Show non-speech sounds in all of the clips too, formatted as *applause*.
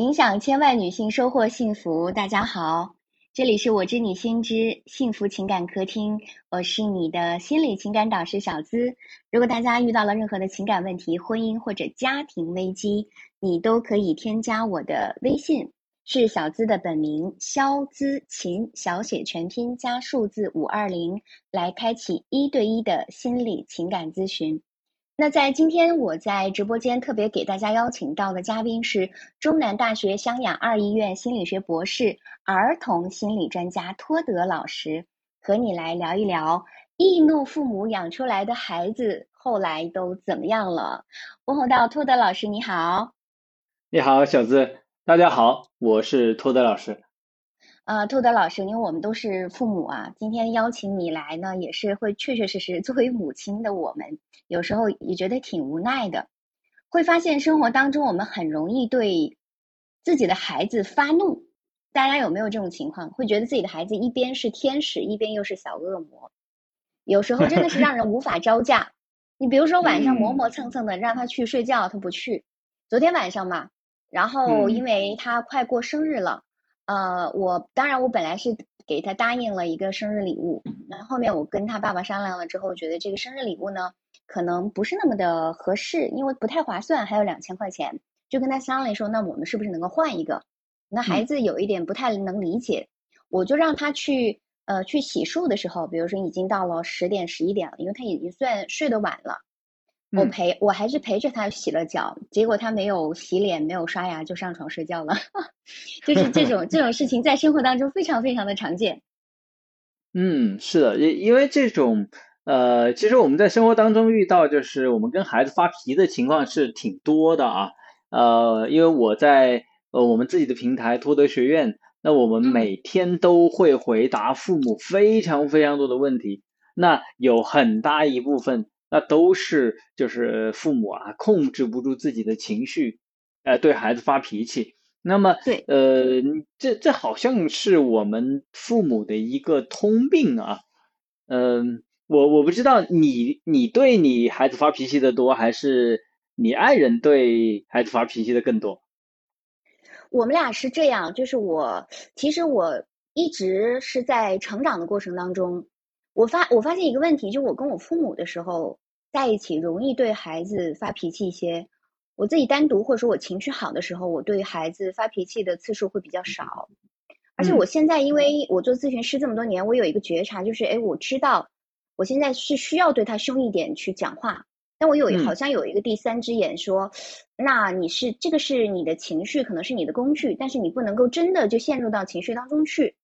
影响千万女性，收获幸福。大家好，这里是我知你心知幸福情感客厅，我是你的心理情感导师小资。如果大家遇到了任何的情感问题、婚姻或者家庭危机，你都可以添加我的微信，是小资的本名肖资琴，小写全拼加数字五二零，来开启一对一的心理情感咨询。那在今天，我在直播间特别给大家邀请到的嘉宾是中南大学湘雅二医院心理学博士、儿童心理专家托德老师，和你来聊一聊易怒父母养出来的孩子后来都怎么样了。问候到托德老师，你好。你好，小资，大家好，我是托德老师。呃，兔德老师，因为我们都是父母啊，今天邀请你来呢，也是会确确实实作为母亲的我们，有时候也觉得挺无奈的。会发现生活当中我们很容易对自己的孩子发怒，大家有没有这种情况？会觉得自己的孩子一边是天使，一边又是小恶魔，有时候真的是让人无法招架。你比如说 *laughs* 晚上磨磨蹭蹭的让他去睡觉，他不去。昨天晚上嘛，然后因为他快过生日了。呃，我当然，我本来是给他答应了一个生日礼物，那后面我跟他爸爸商量了之后，觉得这个生日礼物呢，可能不是那么的合适，因为不太划算，还有两千块钱，就跟他商量说，那我们是不是能够换一个？那孩子有一点不太能理解，我就让他去，呃，去洗漱的时候，比如说已经到了十点、十一点了，因为他已经算睡得晚了。我陪我还是陪着他洗了脚，结果他没有洗脸，没有刷牙就上床睡觉了，*laughs* 就是这种这种事情在生活当中非常非常的常见。嗯，是的，因因为这种呃，其实我们在生活当中遇到，就是我们跟孩子发脾的情况是挺多的啊。呃，因为我在呃我们自己的平台托德学院，那我们每天都会回答父母非常非常多的问题，那有很大一部分。那都是就是父母啊控制不住自己的情绪，呃对孩子发脾气。那么对呃这这好像是我们父母的一个通病啊。嗯，我我不知道你你对你孩子发脾气的多，还是你爱人对孩子发脾气的更多？我们俩是这样，就是我其实我一直是在成长的过程当中。我发我发现一个问题，就我跟我父母的时候在一起，容易对孩子发脾气一些。我自己单独或者说我情绪好的时候，我对孩子发脾气的次数会比较少。而且我现在因为我做咨询师这么多年，我有一个觉察，就是哎，我知道我现在是需要对他凶一点去讲话。但我有好像有一个第三只眼说，那你是这个是你的情绪，可能是你的工具，但是你不能够真的就陷入到情绪当中去。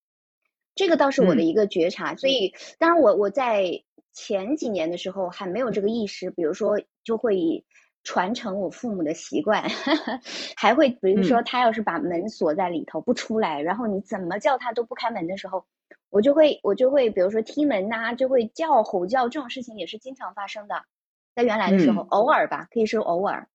这个倒是我的一个觉察，所以当然我我在前几年的时候还没有这个意识，比如说就会以传承我父母的习惯，*laughs* 还会比如说他要是把门锁在里头不出来，然后你怎么叫他都不开门的时候，我就会我就会比如说踢门呐，就会叫吼叫这种事情也是经常发生的，在原来的时候偶尔吧，可以说偶尔。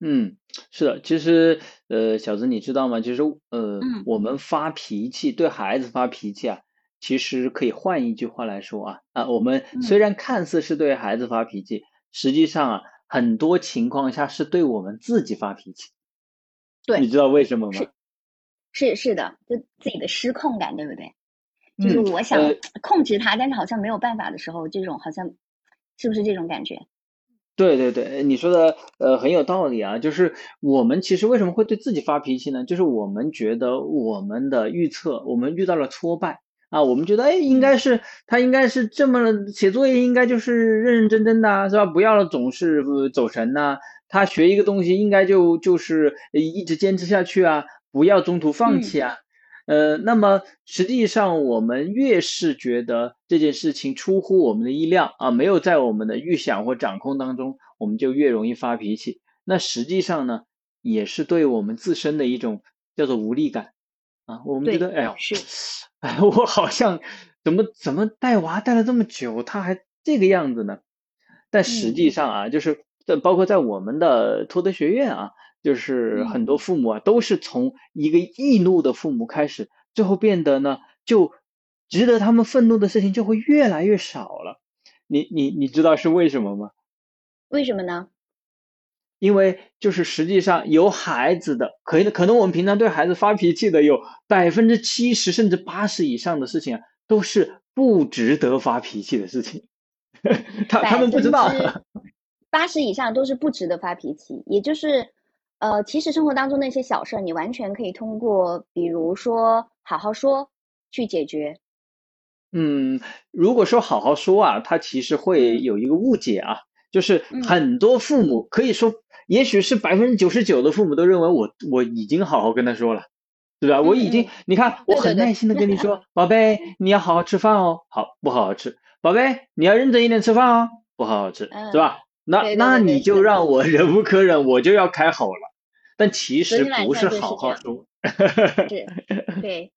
嗯，是的，其实呃，小子你知道吗？其实呃，我们发脾气，对孩子发脾气啊，其实可以换一句话来说啊啊，我们虽然看似是对孩子发脾气，实际上啊，很多情况下是对我们自己发脾气。对，你知道为什么吗？是是的，就自己的失控感，对不对？就是我想控制他，但是好像没有办法的时候，这种好像是不是这种感觉？对对对，你说的呃很有道理啊，就是我们其实为什么会对自己发脾气呢？就是我们觉得我们的预测，我们遇到了挫败啊，我们觉得哎应该是他应该是这么写作业，应该就是认认真真的，是吧？不要总是走神呐。他学一个东西应该就就是一直坚持下去啊，不要中途放弃啊。呃，那么实际上我们越是觉得这件事情出乎我们的意料啊，没有在我们的预想或掌控当中，我们就越容易发脾气。那实际上呢，也是对我们自身的一种叫做无力感啊。我们觉得，哎呦，是，*laughs* 哎，我好像怎么怎么带娃带了这么久，他还这个样子呢？但实际上啊，就是包括在我们的托德学院啊。就是很多父母啊，都是从一个易怒的父母开始，最后变得呢，就值得他们愤怒的事情就会越来越少了。你你你知道是为什么吗？为什么呢？因为就是实际上有孩子的，可以可能我们平常对孩子发脾气的有百分之七十甚至八十以上的事情啊，都是不值得发脾气的事情。*laughs* 他他们不知道，八十以上都是不值得发脾气。也就是，呃，其实生活当中那些小事儿，你完全可以通过，比如说好好说去解决。嗯，如果说好好说啊，他其实会有一个误解啊，就是很多父母可以说，也许是百分之九十九的父母都认为我我已经好好跟他说了，对吧？我已经，你看，我很耐心的跟你说，宝贝，你要好好吃饭哦，好不好好吃？宝贝，你要认真一点吃饭哦，不好好吃，是吧？那那你就让我忍无可忍，我就要开吼了。但其实不是好好说，*laughs* 对，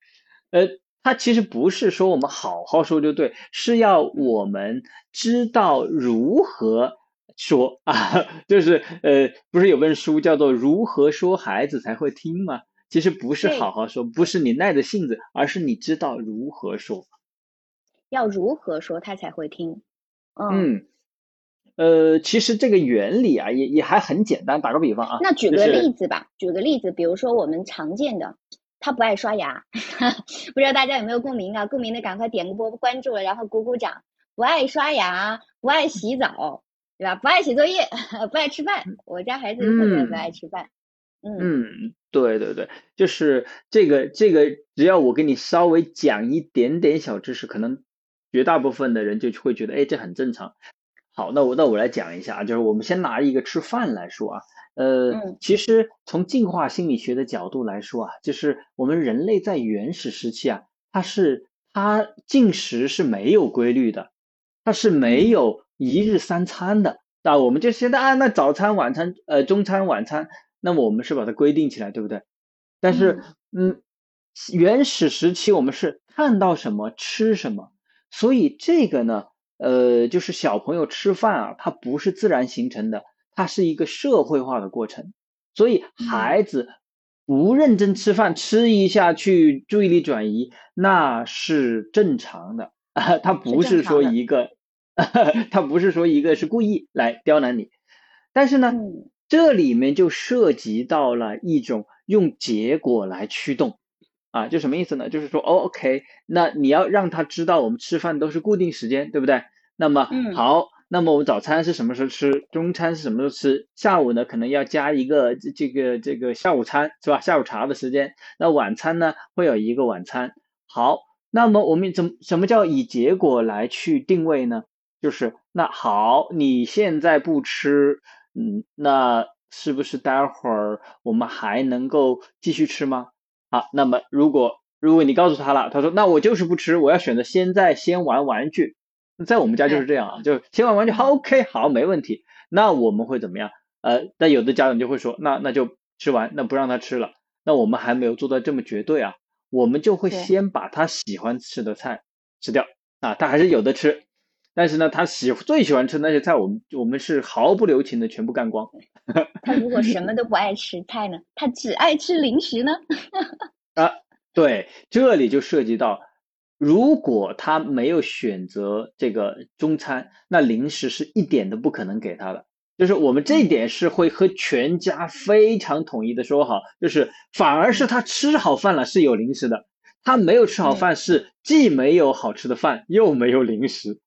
呃。他其实不是说我们好好说就对，是要我们知道如何说 *laughs* 啊，就是呃，不是有本书叫做《如何说孩子才会听》吗？其实不是好好说，不是你耐着性子，而是你知道如何说。要如何说他才会听？嗯，呃，其实这个原理啊，也也还很简单。打个比方啊，那举个例子吧，举个例子，比如说我们常见的。他不爱刷牙，*laughs* 不知道大家有没有共鸣啊？共鸣的赶快点个波关注了，然后鼓鼓掌。不爱刷牙，不爱洗澡，对吧？不爱写作业，*laughs* 不爱吃饭。我家孩子特别不爱吃饭。嗯，对对对，就是这个这个，只要我给你稍微讲一点点小知识，可能绝大部分的人就会觉得，哎，这很正常。好，那我那我来讲一下啊，就是我们先拿一个吃饭来说啊。呃，其实从进化心理学的角度来说啊，就是我们人类在原始时期啊，它是它进食是没有规律的，它是没有一日三餐的。那我们就现在啊，那早餐、晚餐、呃中餐、晚餐，那么我们是把它规定起来，对不对？但是，嗯，原始时期我们是看到什么吃什么，所以这个呢，呃，就是小朋友吃饭啊，它不是自然形成的。它是一个社会化的过程，所以孩子不认真吃饭，吃一下去注意力转移，那是正常的 *laughs* 啊。他不是说一个，*laughs* 他不是说一个是故意来刁难你，但是呢，这里面就涉及到了一种用结果来驱动啊，就什么意思呢？就是说哦，OK，那你要让他知道我们吃饭都是固定时间，对不对？那么好。那么我们早餐是什么时候吃？中餐是什么时候吃？下午呢，可能要加一个这这个这个下午餐是吧？下午茶的时间。那晚餐呢，会有一个晚餐。好，那么我们怎什么叫以结果来去定位呢？就是那好，你现在不吃，嗯，那是不是待会儿我们还能够继续吃吗？好，那么如果如果你告诉他了，他说那我就是不吃，我要选择现在先玩玩具。在我们家就是这样啊，就先玩玩具，好，OK，好，没问题。那我们会怎么样？呃，但有的家长就会说，那那就吃完，那不让他吃了。那我们还没有做到这么绝对啊，我们就会先把他喜欢吃的菜吃掉啊，他还是有的吃。但是呢，他喜最喜欢吃那些菜，我们我们是毫不留情的全部干光。他如果什么 *laughs* 都不爱吃菜呢？他只爱吃零食呢？*laughs* 啊，对，这里就涉及到。如果他没有选择这个中餐，那零食是一点都不可能给他的。就是我们这一点是会和全家非常统一的说好，就是反而是他吃好饭了是有零食的，他没有吃好饭是既没有好吃的饭又没有零食，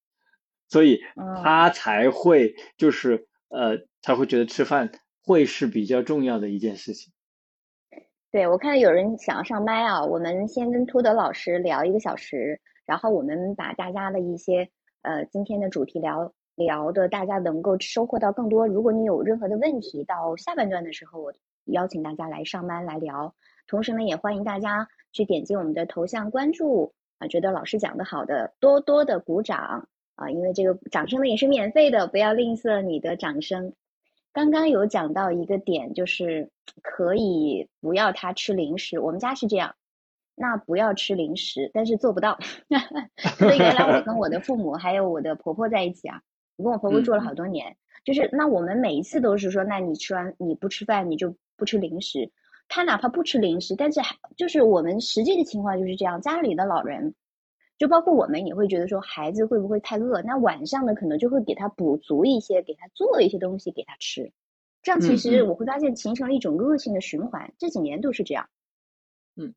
所以他才会就是呃才会觉得吃饭会是比较重要的一件事情。对，我看到有人想要上麦啊，我们先跟托德老师聊一个小时，然后我们把大家的一些呃今天的主题聊聊的，大家能够收获到更多。如果你有任何的问题，到下半段的时候，我邀请大家来上麦来聊。同时呢，也欢迎大家去点击我们的头像关注啊，觉得老师讲的好的，多多的鼓掌啊，因为这个掌声呢也是免费的，不要吝啬你的掌声。刚刚有讲到一个点，就是可以不要他吃零食。我们家是这样，那不要吃零食，但是做不到。*laughs* 所以原来我跟我的父母还有我的婆婆在一起啊，我跟我婆婆住了好多年，就是那我们每一次都是说，那你吃完你不吃饭，你就不吃零食。他哪怕不吃零食，但是还就是我们实际的情况就是这样，家里的老人。就包括我们也会觉得说孩子会不会太饿？那晚上呢，可能就会给他补足一些，给他做一些东西给他吃。这样其实我会发现形成了一种恶性的循环，这几年都是这样。嗯，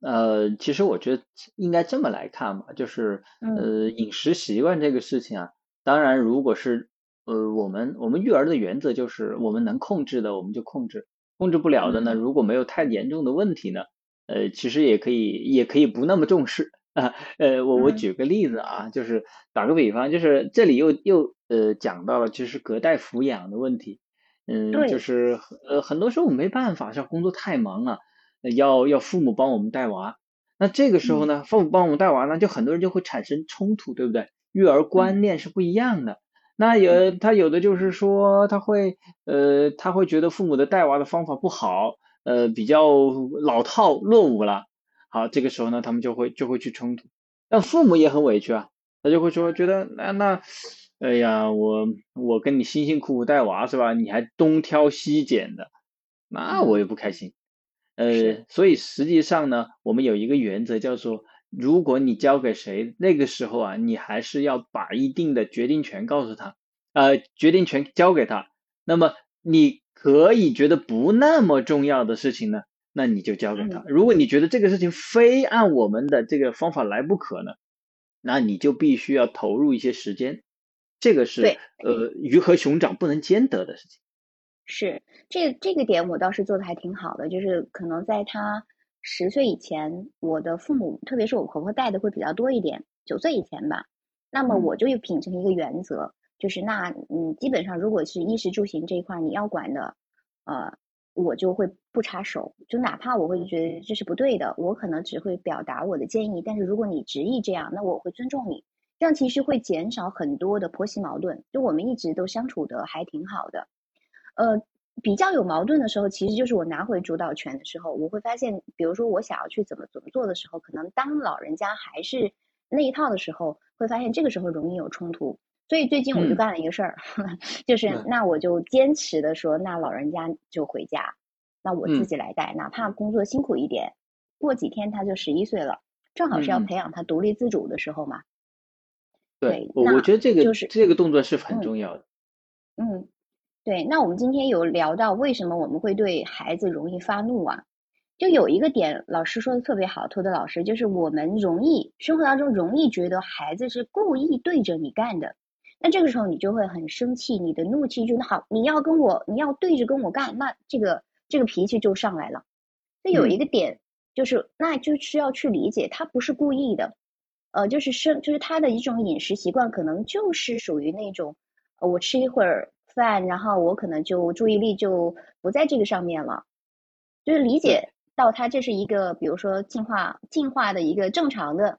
呃，其实我觉得应该这么来看吧，就是呃饮食习惯这个事情啊，当然如果是呃我们我们育儿的原则就是我们能控制的我们就控制，控制不了的呢，如果没有太严重的问题呢，呃其实也可以也可以不那么重视啊。*laughs* 呃我我举个例子啊，就是打个比方，就是这里又又呃讲到了就是隔代抚养的问题。嗯，就是呃，很多时候我们没办法，像工作太忙了，要要父母帮我们带娃。那这个时候呢，父母帮我们带娃呢，就很多人就会产生冲突，对不对？育儿观念是不一样的。那有他有的就是说，他会呃，他会觉得父母的带娃的方法不好，呃，比较老套落伍了。好，这个时候呢，他们就会就会去冲突。但父母也很委屈啊，他就会说，觉得那那。哎呀，我我跟你辛辛苦苦带娃是吧？你还东挑西拣的，那我也不开心。呃，所以实际上呢，我们有一个原则叫做，如果你交给谁，那个时候啊，你还是要把一定的决定权告诉他，呃，决定权交给他。那么你可以觉得不那么重要的事情呢，那你就交给他。如果你觉得这个事情非按我们的这个方法来不可呢，那你就必须要投入一些时间。这个是呃鱼和熊掌不能兼得的事情。是这这个点我倒是做的还挺好的，就是可能在他十岁以前，我的父母特别是我婆婆带的会比较多一点，九岁以前吧。那么我就秉承一个原则，就是那嗯基本上如果是衣食住行这一块你要管的，呃我就会不插手，就哪怕我会觉得这是不对的，我可能只会表达我的建议，但是如果你执意这样，那我会尊重你。这样其实会减少很多的婆媳矛盾，就我们一直都相处的还挺好的。呃，比较有矛盾的时候，其实就是我拿回主导权的时候，我会发现，比如说我想要去怎么怎么做的时候，可能当老人家还是那一套的时候，会发现这个时候容易有冲突。所以最近我就干了一个事儿，*laughs* 就是那我就坚持的说，那老人家就回家，那我自己来带，哪怕工作辛苦一点，过几天他就十一岁了，正好是要培养他独立自主的时候嘛。对，我我觉得这个就是这个动作是很重要的。嗯，对。那我们今天有聊到为什么我们会对孩子容易发怒啊？就有一个点，老师说的特别好，托德老师就是我们容易生活当中容易觉得孩子是故意对着你干的，那这个时候你就会很生气，你的怒气就好，你要跟我你要对着跟我干，那这个这个脾气就上来了。那有一个点就是，那就需要去理解，他不是故意的。呃，就是生，就是他的一种饮食习惯，可能就是属于那种，呃，我吃一会儿饭，然后我可能就注意力就不在这个上面了，就是理解到他这是一个，比如说进化进化的一个正常的，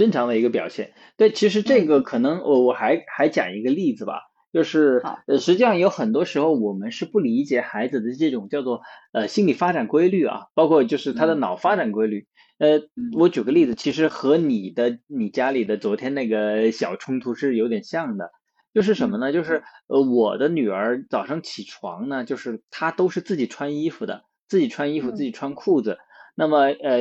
正常的一个表现。对，其实这个可能我我还还讲一个例子吧，就是呃，实际上有很多时候我们是不理解孩子的这种叫做呃心理发展规律啊，包括就是他的脑发展规律。呃，我举个例子，其实和你的你家里的昨天那个小冲突是有点像的，就是什么呢？就是呃，我的女儿早上起床呢，就是她都是自己穿衣服的，自己穿衣服，自己穿裤子。那么呃，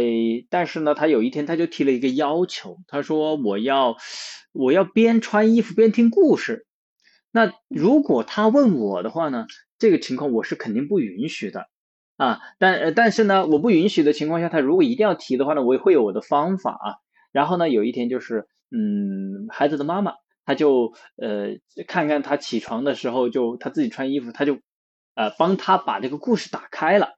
但是呢，他有一天他就提了一个要求，他说我要我要边穿衣服边听故事。那如果他问我的话呢，这个情况我是肯定不允许的。啊，但呃，但是呢，我不允许的情况下，他如果一定要提的话呢，我也会有我的方法啊。然后呢，有一天就是，嗯，孩子的妈妈，她就呃看看他起床的时候，就他自己穿衣服，他就呃帮他把这个故事打开了。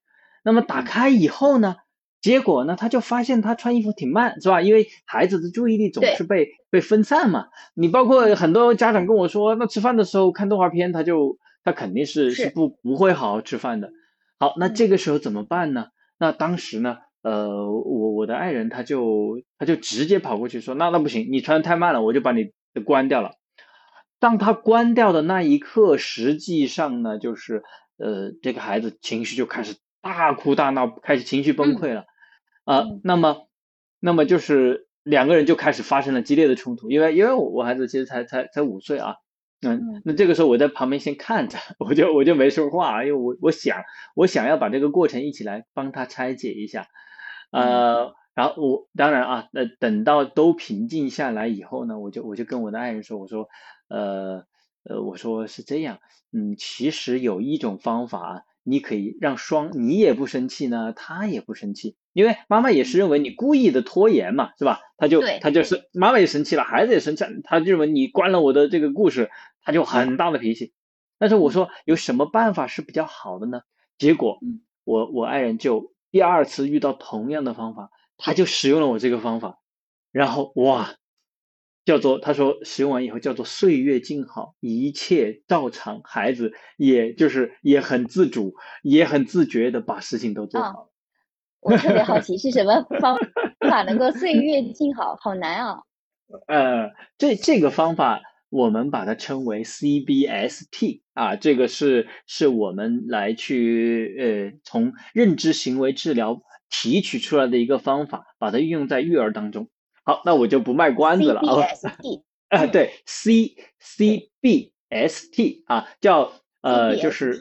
那么打开以后呢，结果呢，他就发现他穿衣服挺慢，是吧？因为孩子的注意力总是被被分散嘛。你包括很多家长跟我说，那吃饭的时候看动画片，他就他肯定是是不不会好好吃饭的。好，那这个时候怎么办呢？那当时呢，呃，我我的爱人他就他就直接跑过去说，那那不行，你穿的太慢了，我就把你关掉了。当他关掉的那一刻，实际上呢，就是呃，这个孩子情绪就开始大哭大闹，开始情绪崩溃了啊。那么，那么就是两个人就开始发生了激烈的冲突，因为因为我孩子其实才才才五岁啊。嗯，那这个时候我在旁边先看着，我就我就没说话，因为我我想我想要把这个过程一起来帮他拆解一下，呃，然后我当然啊，那等到都平静下来以后呢，我就我就跟我的爱人说，我说，呃呃，我说是这样，嗯，其实有一种方法，你可以让双你也不生气呢，他也不生气，因为妈妈也是认为你故意的拖延嘛，是吧？他就他就是妈妈也生气了，孩子也生气，他就认为你关了我的这个故事，他就很大的脾气。但是我说有什么办法是比较好的呢？结果嗯我我爱人就第二次遇到同样的方法，他就使用了我这个方法，然后哇，叫做他说使用完以后叫做岁月静好，一切照常，孩子也就是也很自主，也很自觉的把事情都做啊好了。我特别好奇是什么方法能够岁月静好，好难啊！呃，这这个方法我们把它称为 CBST 啊，这个是是我们来去呃从认知行为治疗提取出来的一个方法，把它运用在育儿当中。好，那我就不卖关子了啊。*laughs* 啊，对，C C B S T 啊，叫呃，就是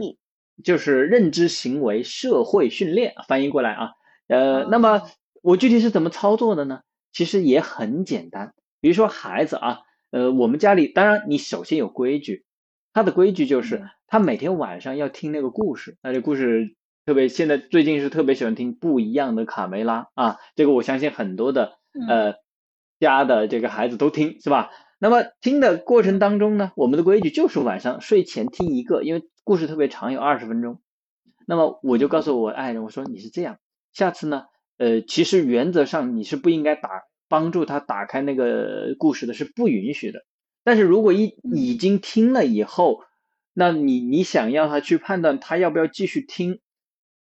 就是认知行为社会训练，翻译过来啊，呃，那么哦我具体是怎么操作的呢？其实也很简单，比如说孩子啊，呃，我们家里当然你首先有规矩，他的规矩就是嗯他每天晚上要听那个故事，那这故事特别现在最近是特别喜欢听不一样的卡梅拉啊，这个我相信很多的嗯呃家的这个孩子都听是吧？那么听的过程当中呢，我们的规矩就是晚上睡前听一个，因为故事特别长，有二十分钟。那么我就告诉我爱人，我说你是这样，下次呢，呃，其实原则上你是不应该打帮助他打开那个故事的，是不允许的。但是如果一嗯已经听了以后，那你你想要他去判断他要不要继续听，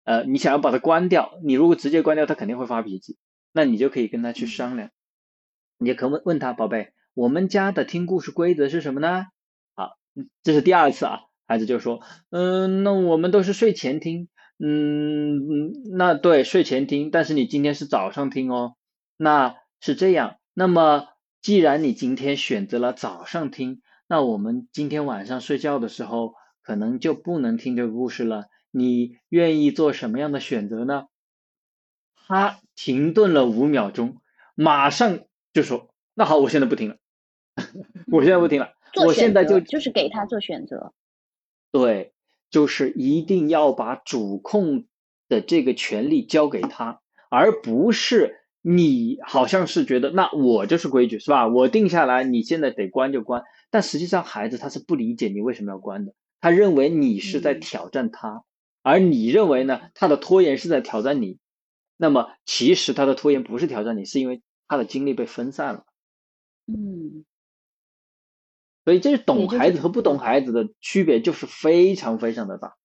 呃，你想要把它关掉，你如果直接关掉，他肯定会发脾气。那你就可以跟他去嗯商量，你也可以问问他，宝贝，我们家的听故事规则是什么呢？好，嗯这是第二次啊，孩子就说，嗯，那我们都是睡前听，嗯嗯，那对，睡前听，但是你今天是早上听哦，那是这样，那么既然你今天选择了早上听，那我们今天晚上睡觉的时候可能就不能听这个故事了，你愿意做什么样的选择呢？他停顿了五秒钟，马上就说：“那好，我现在不听了，*laughs* 我现在不听了，我现在就就是给他做选择。对，就是一定要把主控的这个权利交给他，而不是你好像是觉得那我就是规矩是吧？我定下来，你现在得关就关，但实际上孩子他是不理解你为什么要关的，他认为你是在嗯挑战他，而你认为呢，他的拖延是在挑战你。那么其实他的拖延不是挑战你，是因为他的精力被分散了。嗯，所以这是懂孩子和不懂孩子的区别，就是非常非常的大。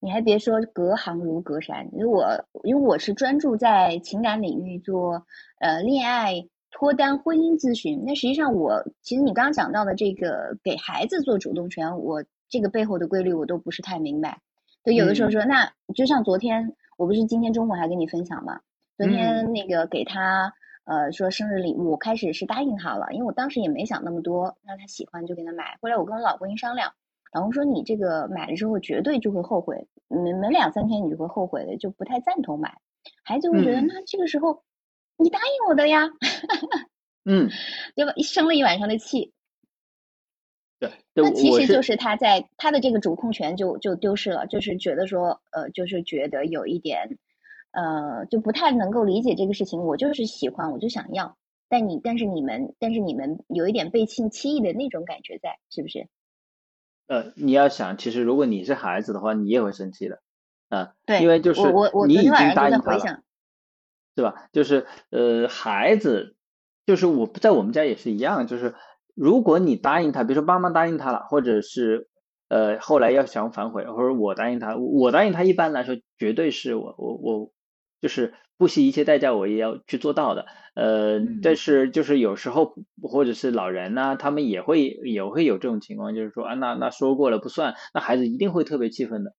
你还别说，隔行如隔山。因为我因为我是专注在情感领域做呃恋爱、脱单、婚姻咨询。那实际上我其实你刚刚讲到的这个给孩子做主动权，我这个背后的规律我都不是太明白。对，有的时候嗯说，那就像昨天，我不是今天中午还跟你分享嘛？昨天那个给他呃说生日礼物，我开始是答应他了，因为我当时也没想那么多，让他喜欢就给他买。后来我跟我老公一商量，老公说你这个买了之后绝对就会后悔，没没两三天你就会后悔的，就不太赞同买。孩子会觉得，嗯那这个时候你答应我的呀，*laughs* 嗯，对吧？生了一晚上的气，对，对，那其实就是他在他的这个主控权就就丢失了，就是觉得说，呃，就是觉得有一点，呃，就不太能够理解这个事情。我就是喜欢，我就想要，但你但是你们但是你们有一点背信弃义的那种感觉在，是不是？呃，你要想，其实如果你是孩子的话，你也会生气的，啊，对，因为就是我我我你已经答应他了，就在回想，是吧？就是呃，孩子，就是我在我们家也是一样，就是如果你答应他，比如说妈妈答应他了，或者是呃后来要想反悔，或者我答应他，我答应他，一般来说绝对是我我我就是不惜一切代价我也要去做到的，呃，嗯但是就是有时候或者是老人呐、他们也会也会有这种情况，就是说啊，那那说过了不算，那孩子一定会特别气愤的。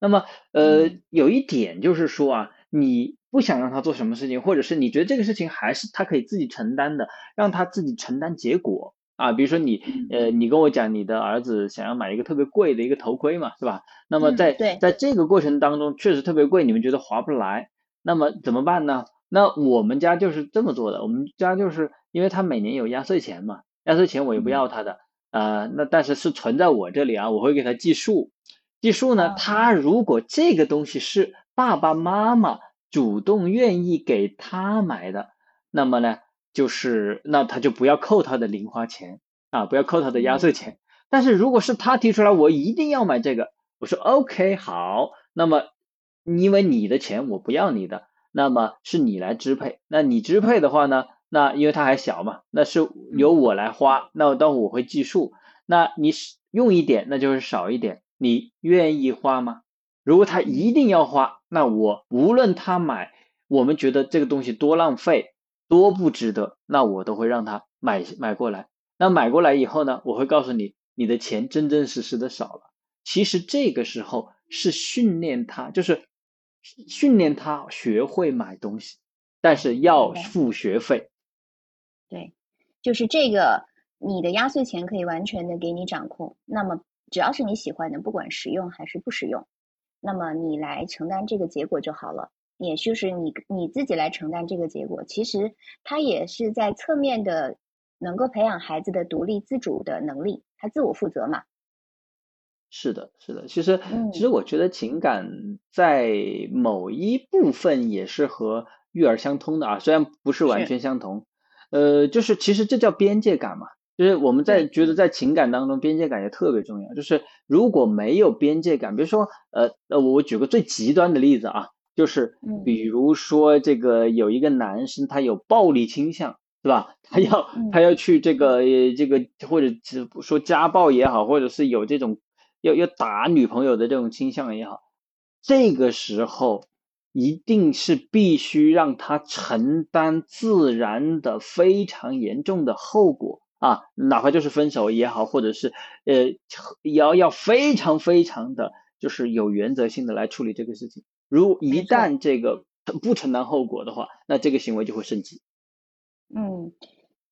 那么，呃嗯，有一点就是说啊，你不想让他做什么事情，或者是你觉得这个事情还是他可以自己承担的，让他自己承担结果啊。比如说你，嗯呃，你跟我讲你的儿子想要买一个特别贵的一个头盔嘛，是吧？那么嗯在对在这个过程当中，确实特别贵，你们觉得划不来，那么怎么办呢？那我们家就是这么做的，我们家就是因为他每年有压岁钱嘛，压岁钱我也不嗯要他的，呃，那但是是存在我这里啊，我会给他计数。计数呢，他如果这个东西是爸爸妈妈主动愿意给他买的，那么呢，就是那他就不要扣他的零花钱啊，不要扣他的压岁钱。但是如果是他提出来，我一定要买这个，我说 OK 好，那么因为你的钱我不要你的，那么是你来支配。那你支配的话呢？那因为他还小嘛，那是由我来花，那到我会计数。那你用一点，那就是少一点，你愿意花吗？如果他一定要花，那我无论他买，我们觉得这个东西多浪费，多不值得，那我都会让他买买过来。那买过来以后呢，我会告诉你，你的钱真真实实的少了。其实这个时候是训练他，就是训练他学会买东西，但是要付学费。对，就是这个，你的压岁钱可以完全的给你掌控。那么只要是你喜欢的，不管实用还是不实用，那么你来承担这个结果就好了。也就是你你自己来承担这个结果，其实他也是在侧面的能够培养孩子的独立自主的能力，他自我负责嘛。是的，是的。其实，其实我觉得情感在某一部分也是和育儿相通的啊，虽然不是完全相同。呃，就是其实这叫边界感嘛，就是我们在觉得在情感当中边界感也特别重要。就是如果没有边界感，比如说呃呃，我举个最极端的例子啊，就是比如说这个有一个男生他有暴力倾向，对吧？他要他要去这个这个或者说家暴也好，或者是有这种要要打女朋友的这种倾向也好，这个时候。一定是必须让他承担自然的非常严重的后果啊，哪怕就是分手也好，或者是呃要要非常非常的就是有原则性的来处理这个事情。如一旦这个不承担后果的话，那这个行为就会升级。嗯，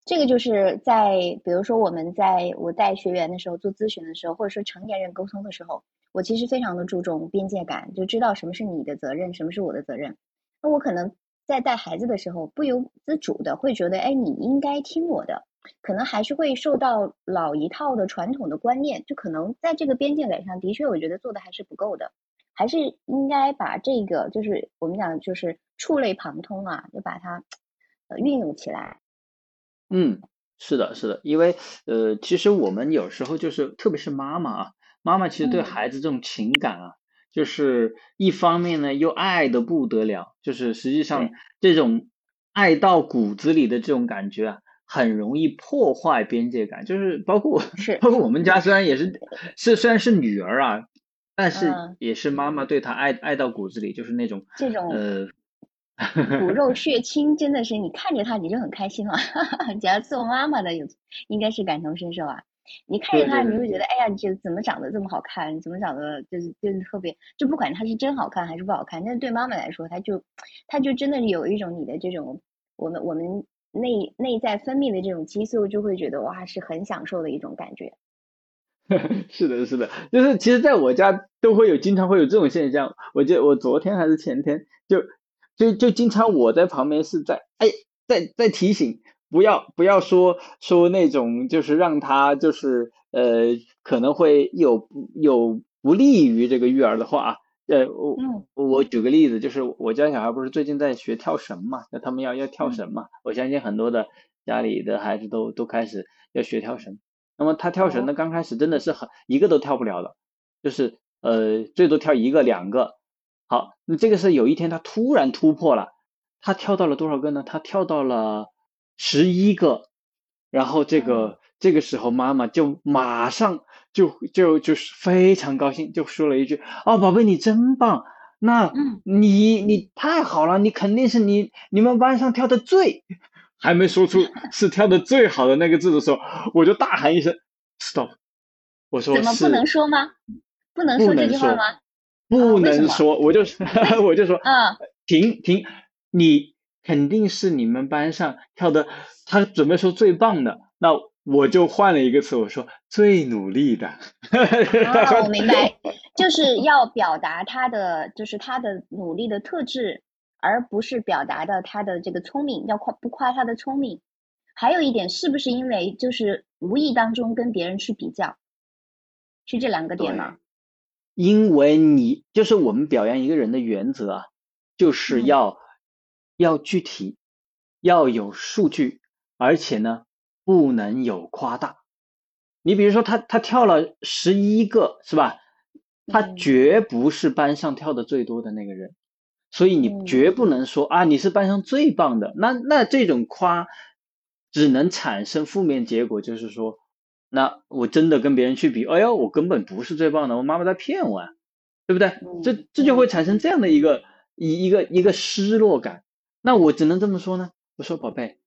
这个就是在比如说我们在我带学员的时候做咨询的时候，或者说成年人沟通的时候。我其实非常的注重边界感，就知道什么是你的责任，什么是我的责任。那我可能在带孩子的时候，不由自主的会觉得，哎，你应该听我的，可能还是会受到老一套的传统的观念，就可能在这个边界感上的确，我觉得做的还是不够的，还是应该把这个，就是我们讲就是触类旁通啊，就把它呃运用起来。嗯，是的，是的，因为呃，其实我们有时候就是，特别是妈妈啊。妈妈其实对孩子这种情感啊，就是一方面呢又爱的不得了，就是实际上这种爱到骨子里的这种感觉啊，很容易破坏边界感。就是包括是包括我们家虽然也是是虽然是女儿啊，但是也是妈妈对她爱爱到骨子里，就是那种这种呃骨 *laughs* 肉血亲，真的是你看着她你就很开心了。*laughs* 只要做妈妈的有应该是感同身受啊。你看着他，你会觉得，哎呀，你这怎么长得这么好看？怎么长得就是就是特别，就不管他是真好看还是不好看，但是对妈妈来说，他就他就真的有一种你的这种，我们我们内内在分泌的这种激素，就会觉得哇，是很享受的一种感觉。*laughs* 是的，是的，就是其实在我家都会有，经常会有这种现象。我记得我昨天还是前天，就就就经常我在旁边是在哎在在提醒。不要不要说说那种就是让他就是呃可能会有有不利于这个育儿的话，呃我我举个例子，就是我家小孩不是最近在学跳绳嘛，那他们要要跳绳嘛，我相信很多的家里的孩子都都开始要学跳绳，那么他跳绳呢，刚开始真的是很一个都跳不了的，就是呃最多跳一个两个，好，那这个是有一天他突然突破了，他跳到了多少个呢？他跳到了。十一个，然后这个这个时候妈妈就马上就就就是非常高兴，就说了一句：“哦，宝贝，你真棒！那你你太好了，你肯定是你你们班上跳的最 *laughs*…… 还没说出是跳的最好的那个字的时候，我就大喊一声 ‘stop’，我说怎么不能说吗？不能说这句话吗？不能说，我就 *laughs* 我就说嗯，停停，你。”肯定是你们班上跳的，他准备说最棒的，那我就换了一个词，我说最努力的。啊，我 *laughs* 明白，就是要表达他的，就是他的努力的特质，而不是表达的他的这个聪明，要夸不夸他的聪明。还有一点，是不是因为就是无意当中跟别人去比较，是这两个点吗？因为你就是我们表扬一个人的原则啊，就是要要具体，要有数据，而且呢不能有夸大。你比如说他他跳了十一个是吧？他绝不是班上跳的最多的那个人，所以你绝不能说啊你是班上最棒的。那那这种夸只能产生负面结果，就是说，那我真的跟别人去比，哎呦，我根本不是最棒的，我妈妈在骗我啊，对不对？这这就会产生这样的一个一一个一个失落感。那我只能这么说呢，我说宝贝，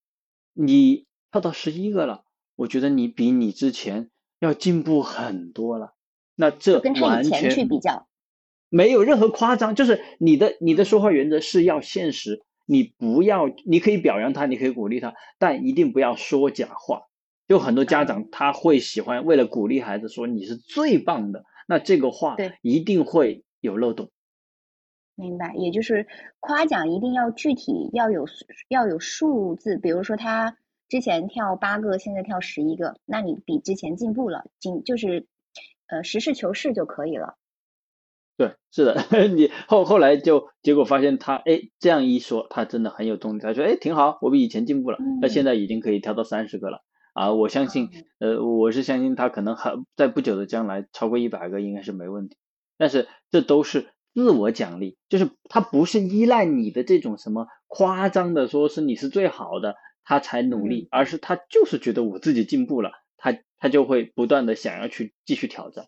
你跳到十一个了。我觉得你比你之前要进步很多了，那这完全去比较，没有任何夸张，就是你的你的说话原则是要现实，你不要，你可以表扬他，你可以鼓励他，但一定不要说假话。就很多家长他会喜欢为了鼓励孩子说你是最棒的，那这个话一定会有漏洞。明白，也就是夸奖一定要具体，要有要有数字，比如说他。之前跳八个，现在跳十一个，那你比之前进步了，进就是，呃，实事求是就可以了。对，是的，*laughs* 你后后来就结果发现他，哎，这样一说，他真的很有动力。他说，哎，挺好，我比以前进步了，那现在已经可以跳到三十个了啊！我相信，呃，我是相信他可能还在不久的将来超过一百个应该是没问题。但是这都是自我奖励，就是他不是依赖你的这种什么夸张的，说是你是最好的。他才努力，而是他就是觉得我自己进步了，他他就会不断的想要去继续挑战。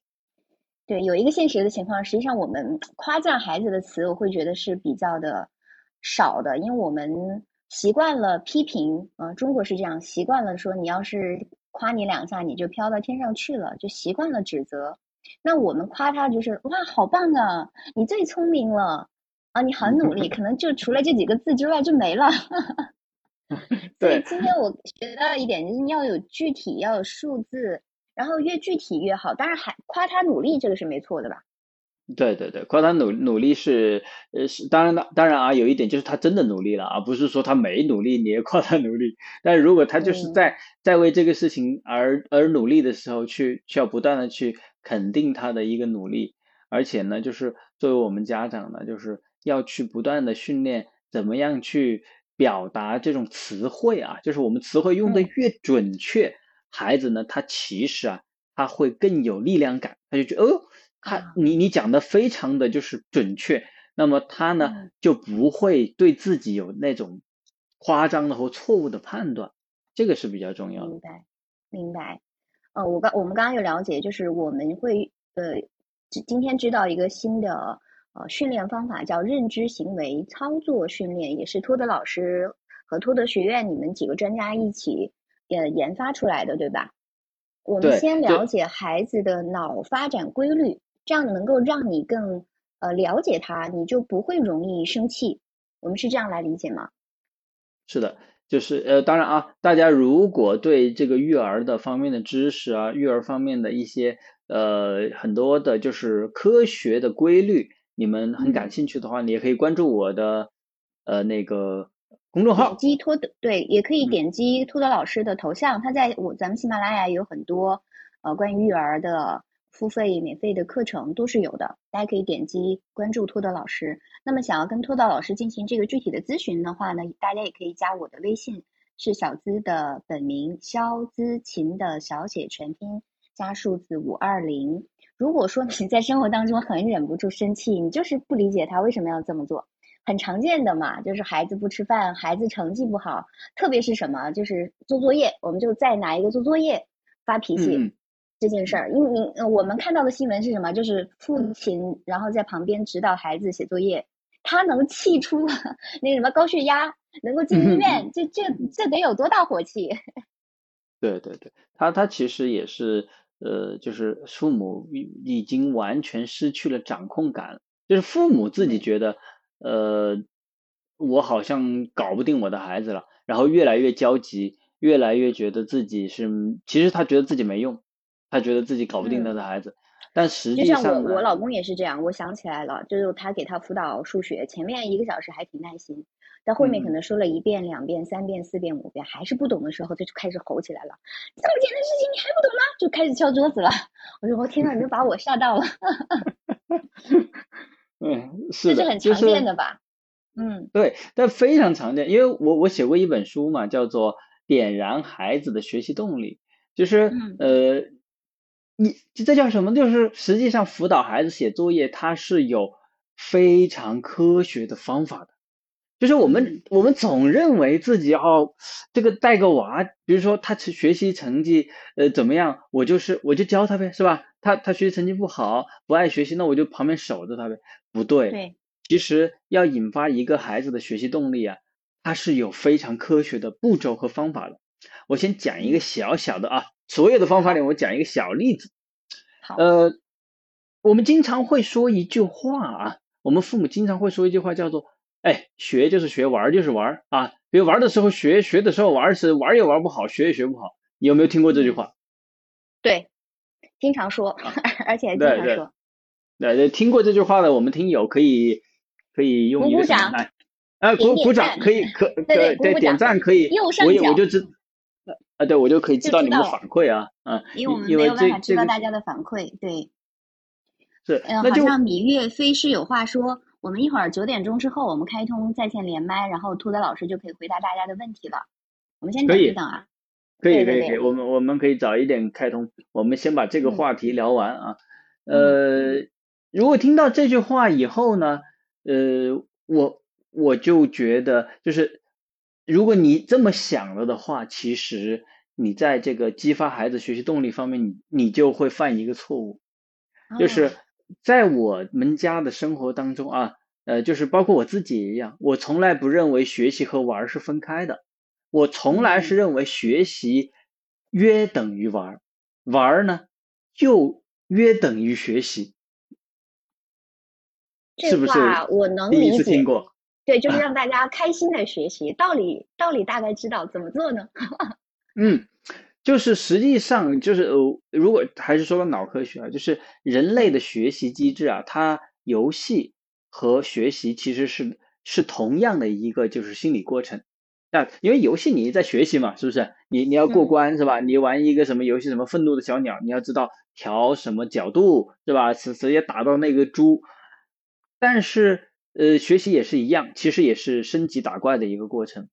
对，有一个现实的情况，实际上我们夸赞孩子的词，我会觉得是比较的少的，因为我们习惯了批评，呃，中国是这样，习惯了说你要是夸你两下，你就飘到天上去了，就习惯了指责。那我们夸他就是哇，好棒啊，你最聪明了啊，你很努力，可 *laughs* 能就除了这几个字之外就没了。*laughs* 所以今天我学到一点，就是要有具体，要有数字，然后越具体越好。当然，还夸他努力，这个是没错的吧？对对对，夸他努努力是呃是当然的，当然啊，有一点就是他真的努力了啊，不是说他没努力你也夸他努力。但如果他就是在在为这个事情而而努力的时候，去需要不断的去肯定他的一个努力，而且呢，就是作为我们家长呢，就是要去不断的训练怎么样去。表达这种词汇啊，就是我们词汇用的越准确，孩子呢，他其实啊，他会更有力量感，他就觉得哦，他你你讲的非常的就是准确，那么他呢就不会对自己有那种夸张的或错误的判断，这个是比较重要的。明白，明白。呃，我刚我们刚刚有了解，就是我们会呃，今天知道一个新的。呃，训练方法叫认知行为操作训练，也是托德老师和托德学院你们几个专家一起呃研发出来的，对吧？我们先了解孩子的脑发展规律，这样能够让你更呃了解他，你就不会容易生气。我们是这样来理解吗？是的，就是呃，当然啊，大家如果对这个育儿的方面的知识啊，育儿方面的一些呃很多的，就是科学的规律。你们很感兴趣的话，你也可以关注我的呃那个公众号。点击托德对，也可以点击托德老师的头像，他在我咱们喜马拉雅有很多呃关于育儿的付费免费的课程都是有的，大家可以点击关注托德老师。那么想要跟托德老师进行这个具体的咨询的话呢，大家也可以加我的微信，是小资的本名肖资琴的小写全拼加数字五二零。如果说你在生活当中很忍不住生气，你就是不理解他为什么要这么做，很常见的嘛，就是孩子不吃饭，孩子成绩不好，特别是什么，就是做作业，我们就再拿一个做作业发脾气这件事儿，因为你我们看到的新闻是什么？就是父亲然后在旁边指导孩子写作业，他能气出那什么高血压，能够进医院，这这这得有多大火气？*laughs* 对对对，他他其实也是。呃，就是父母已已经完全失去了掌控感，就是父母自己觉得，呃，我好像搞不定我的孩子了，然后越来越焦急，越来越觉得自己是，其实他觉得自己没用，他觉得自己搞不定他的孩子，但实际上就，像我我老公也是这样，我想起来了，就是他给他辅导数学，前面一个小时还挺耐心，到后面可嗯能说了一遍、两遍、三遍、四遍、五遍，还是不懂的时候，他就开始吼起来了：“这么简单的事情你还不懂吗？”就开始敲桌子了。*laughs* 我说：“我天呐，你就把我吓到了。*laughs* 嗯，”这是的，就是很常见的吧？嗯对，但非常常见，因为我我写过一本书嘛，叫做《点燃孩子的学习动力》，就是嗯呃，你这叫什么？就是实际上辅导孩子写作业，它是有非常科学的方法的。就是我们嗯我们总认为自己哦，这个带个娃，比如说他学学习成绩呃怎么样，我就是我就教他呗，是吧？他他学习成绩不好，不爱学习，那我就旁边守着他呗。不对，对，其实要引发一个孩子的学习动力啊，它是有非常科学的步骤和方法的。我先讲一个嗯小小的啊，所有的方法里我讲一个小例子。好，呃，我们经常会说一句话啊，我们父母经常会说一句话叫做“哎，学就是学，玩儿就是玩儿啊”，比如玩儿的时候学，学的时候玩儿是玩儿也玩儿不好，学也学不好。你有没有听过这句嗯话？对，经常说，而且还经常说，对对，听过这句话的我们听友可以可以用鼓鼓一个什么来？啊，点点鼓鼓掌可以可可对点赞可以，右上我也我就知啊，对我就可以知道你们的反馈啊啊，因为我们没有办法知道大家的反馈。对，是嗯，那就好像芈月飞是有话说，我们一会儿九点钟之后，我们开通在线连麦，然后兔子老师就可以回答大家的问题了。我们先等一等啊。可以可以可以，我们我们可以早一点开通，我们先把这个嗯话题聊完啊。呃，如果听到这句话以后呢，呃，我我就觉得就是，如果你这么想了的话，其实你在这个激发孩子学习动力方面，你你就会犯一个错误，就是哦在我们家的生活当中啊，呃，就是包括我自己也一样，我从来不认为学习和玩儿是分开的。我从来是认为学习约等于玩儿，玩儿呢就约等于学习，是不是话我能第一。次听过？对，就是啊让大家开心的学习，道理道理大概知道，怎么做呢？*laughs* 嗯，就是实际上就是呃，如果还是说到脑科学啊，就是人类的学习机制啊，它游戏和学习其实是是同样的一个就是心理过程。那，因为游戏你在学习嘛，是不是？你你要过嗯关是吧？你玩一个什么游戏，什么愤怒的小鸟，你要知道调什么角度是吧？直直接打到那个猪。但是呃，学习也是一样，其实也是升级打怪的一个过程。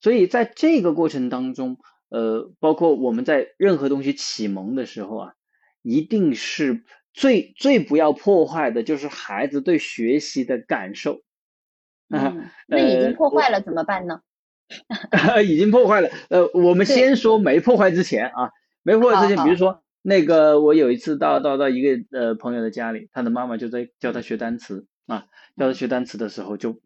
所以在这个过程当中，呃，包括我们在任何东西启蒙的时候啊，一定是最最不要破坏的，就是孩子对学习的感受。啊，嗯，那已经破坏了怎么办呢？*laughs* 已经破坏了。呃，我们先说没破坏之前啊，没破坏之前，好比如说那个，我有一次到到到一个呃朋友的家里，他的妈妈就在教他学单词啊，要是学单词的时候就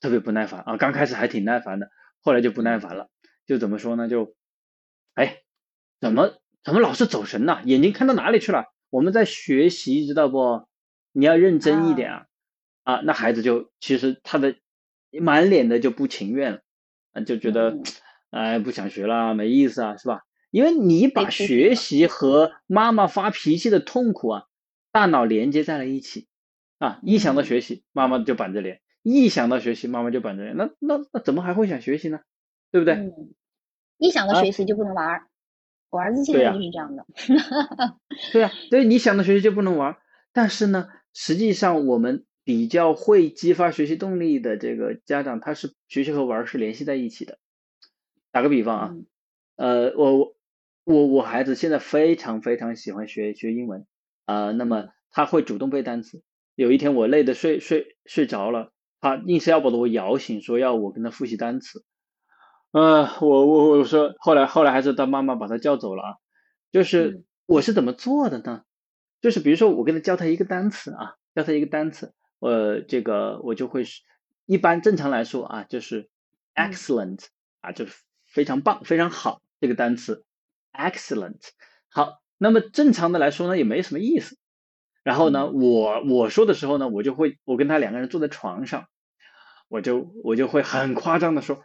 特别不耐烦啊，刚开始还挺耐烦的，后来就不耐烦了，就怎么说呢？就哎，怎么怎么老是走神呐、眼睛看到哪里去了？我们在学习，知道不？你要认真一点啊！啊，那孩子就其实他的满脸的就不情愿了。啊，就觉得嗯，*tsk* 哎，不想学了，没意思啊，是吧？因为你把学习和妈妈发脾气的痛苦啊，大脑连接在了一起啊，一想到嗯学习，妈妈就板着脸；一想到学习，妈妈就板着脸。那那那怎么还会想学习呢？对不对？嗯，一想到啊学习就不能玩儿，我儿子现在就是这样的。对啊，对，你想到学习就不能玩儿，但是呢，实际上我们比较会激发学习动力的这个家长，他是学习和玩儿是联系在一起的。打个比方啊，嗯呃，我我我我孩子现在非常非常喜欢学学英文啊、那么他会主动背单词。有一天我累得睡睡睡着了，他硬是要把我摇醒，说要我跟他复习单词。呃，我我我说，后来后来还是他妈妈把他叫走了啊。就是嗯我是怎么做的呢？就是比如说我跟他教他一个单词啊，教他一个单词，呃，这个我就会是一般正常来说啊，就是嗯 excellent 啊，就是非常棒、非常好这个单词 excellent。好，那么正常的来说呢，也没什么意思。然后呢，我我说的时候呢，我就会我跟他两个人坐在床上，我就我就会很夸张的说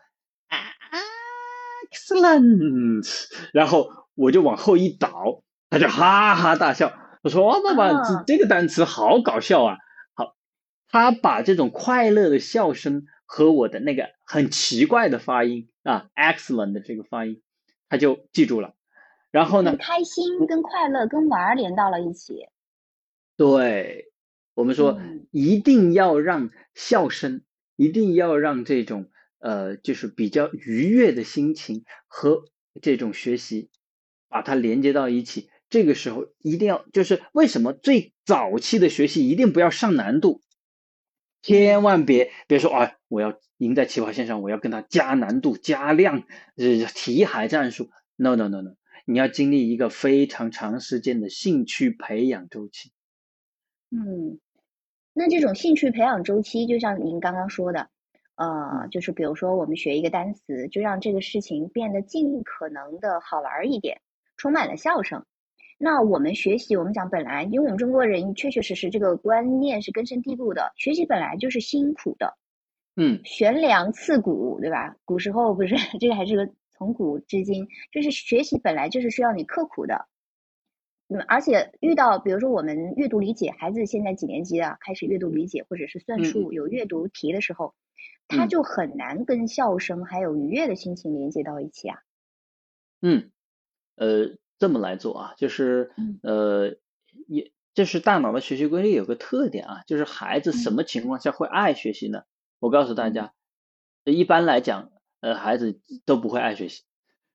excellent，然后我就往后一倒，他就哈哈大笑。我说哇，爸爸，这这个单词好搞笑啊！好，他把这种快乐的笑声和我的那个很奇怪的发音啊，excellent 的这个发音，他就记住了。然后呢？开心跟快乐跟玩儿连到了一起。对，我们说一定要让笑声，一定要让这种呃，就是比较愉悦的心情和这种学习，把它连接到一起。这个时候一定要，就是为什么最早期的学习一定不要上难度，千万别别说啊，我要赢在起跑线上，我要跟他加难度、加量，呃，题海战术。No no no no，你要经历一个非常长时间的兴趣培养周期。嗯，那这种兴趣培养周期，就像您刚刚说的，呃，就是比如说我们学一个单词，就让这个事情变得尽可能的好玩一点，充满了笑声。那我们学习，我们讲本来，因为我们中国人确确实实这个观念是根深蒂固的，学习本来就是辛苦的，嗯，悬梁刺股，对吧？古时候不是 *laughs* 这个，还是个从古至今，就是学习本来就是需要你刻苦的。嗯，而且遇到比如说我们阅读理解，孩子现在几年级啊，开始阅读理解或者是算术有阅读题的时候，他就很难跟笑声还有愉悦的心情连接到一起啊。嗯，呃。这么来做啊，就是呃，也就是大脑的学习规律有个特点啊，就是孩子什么情况下会爱学习呢？我告诉大家，一般来讲，呃，孩子都不会爱学习。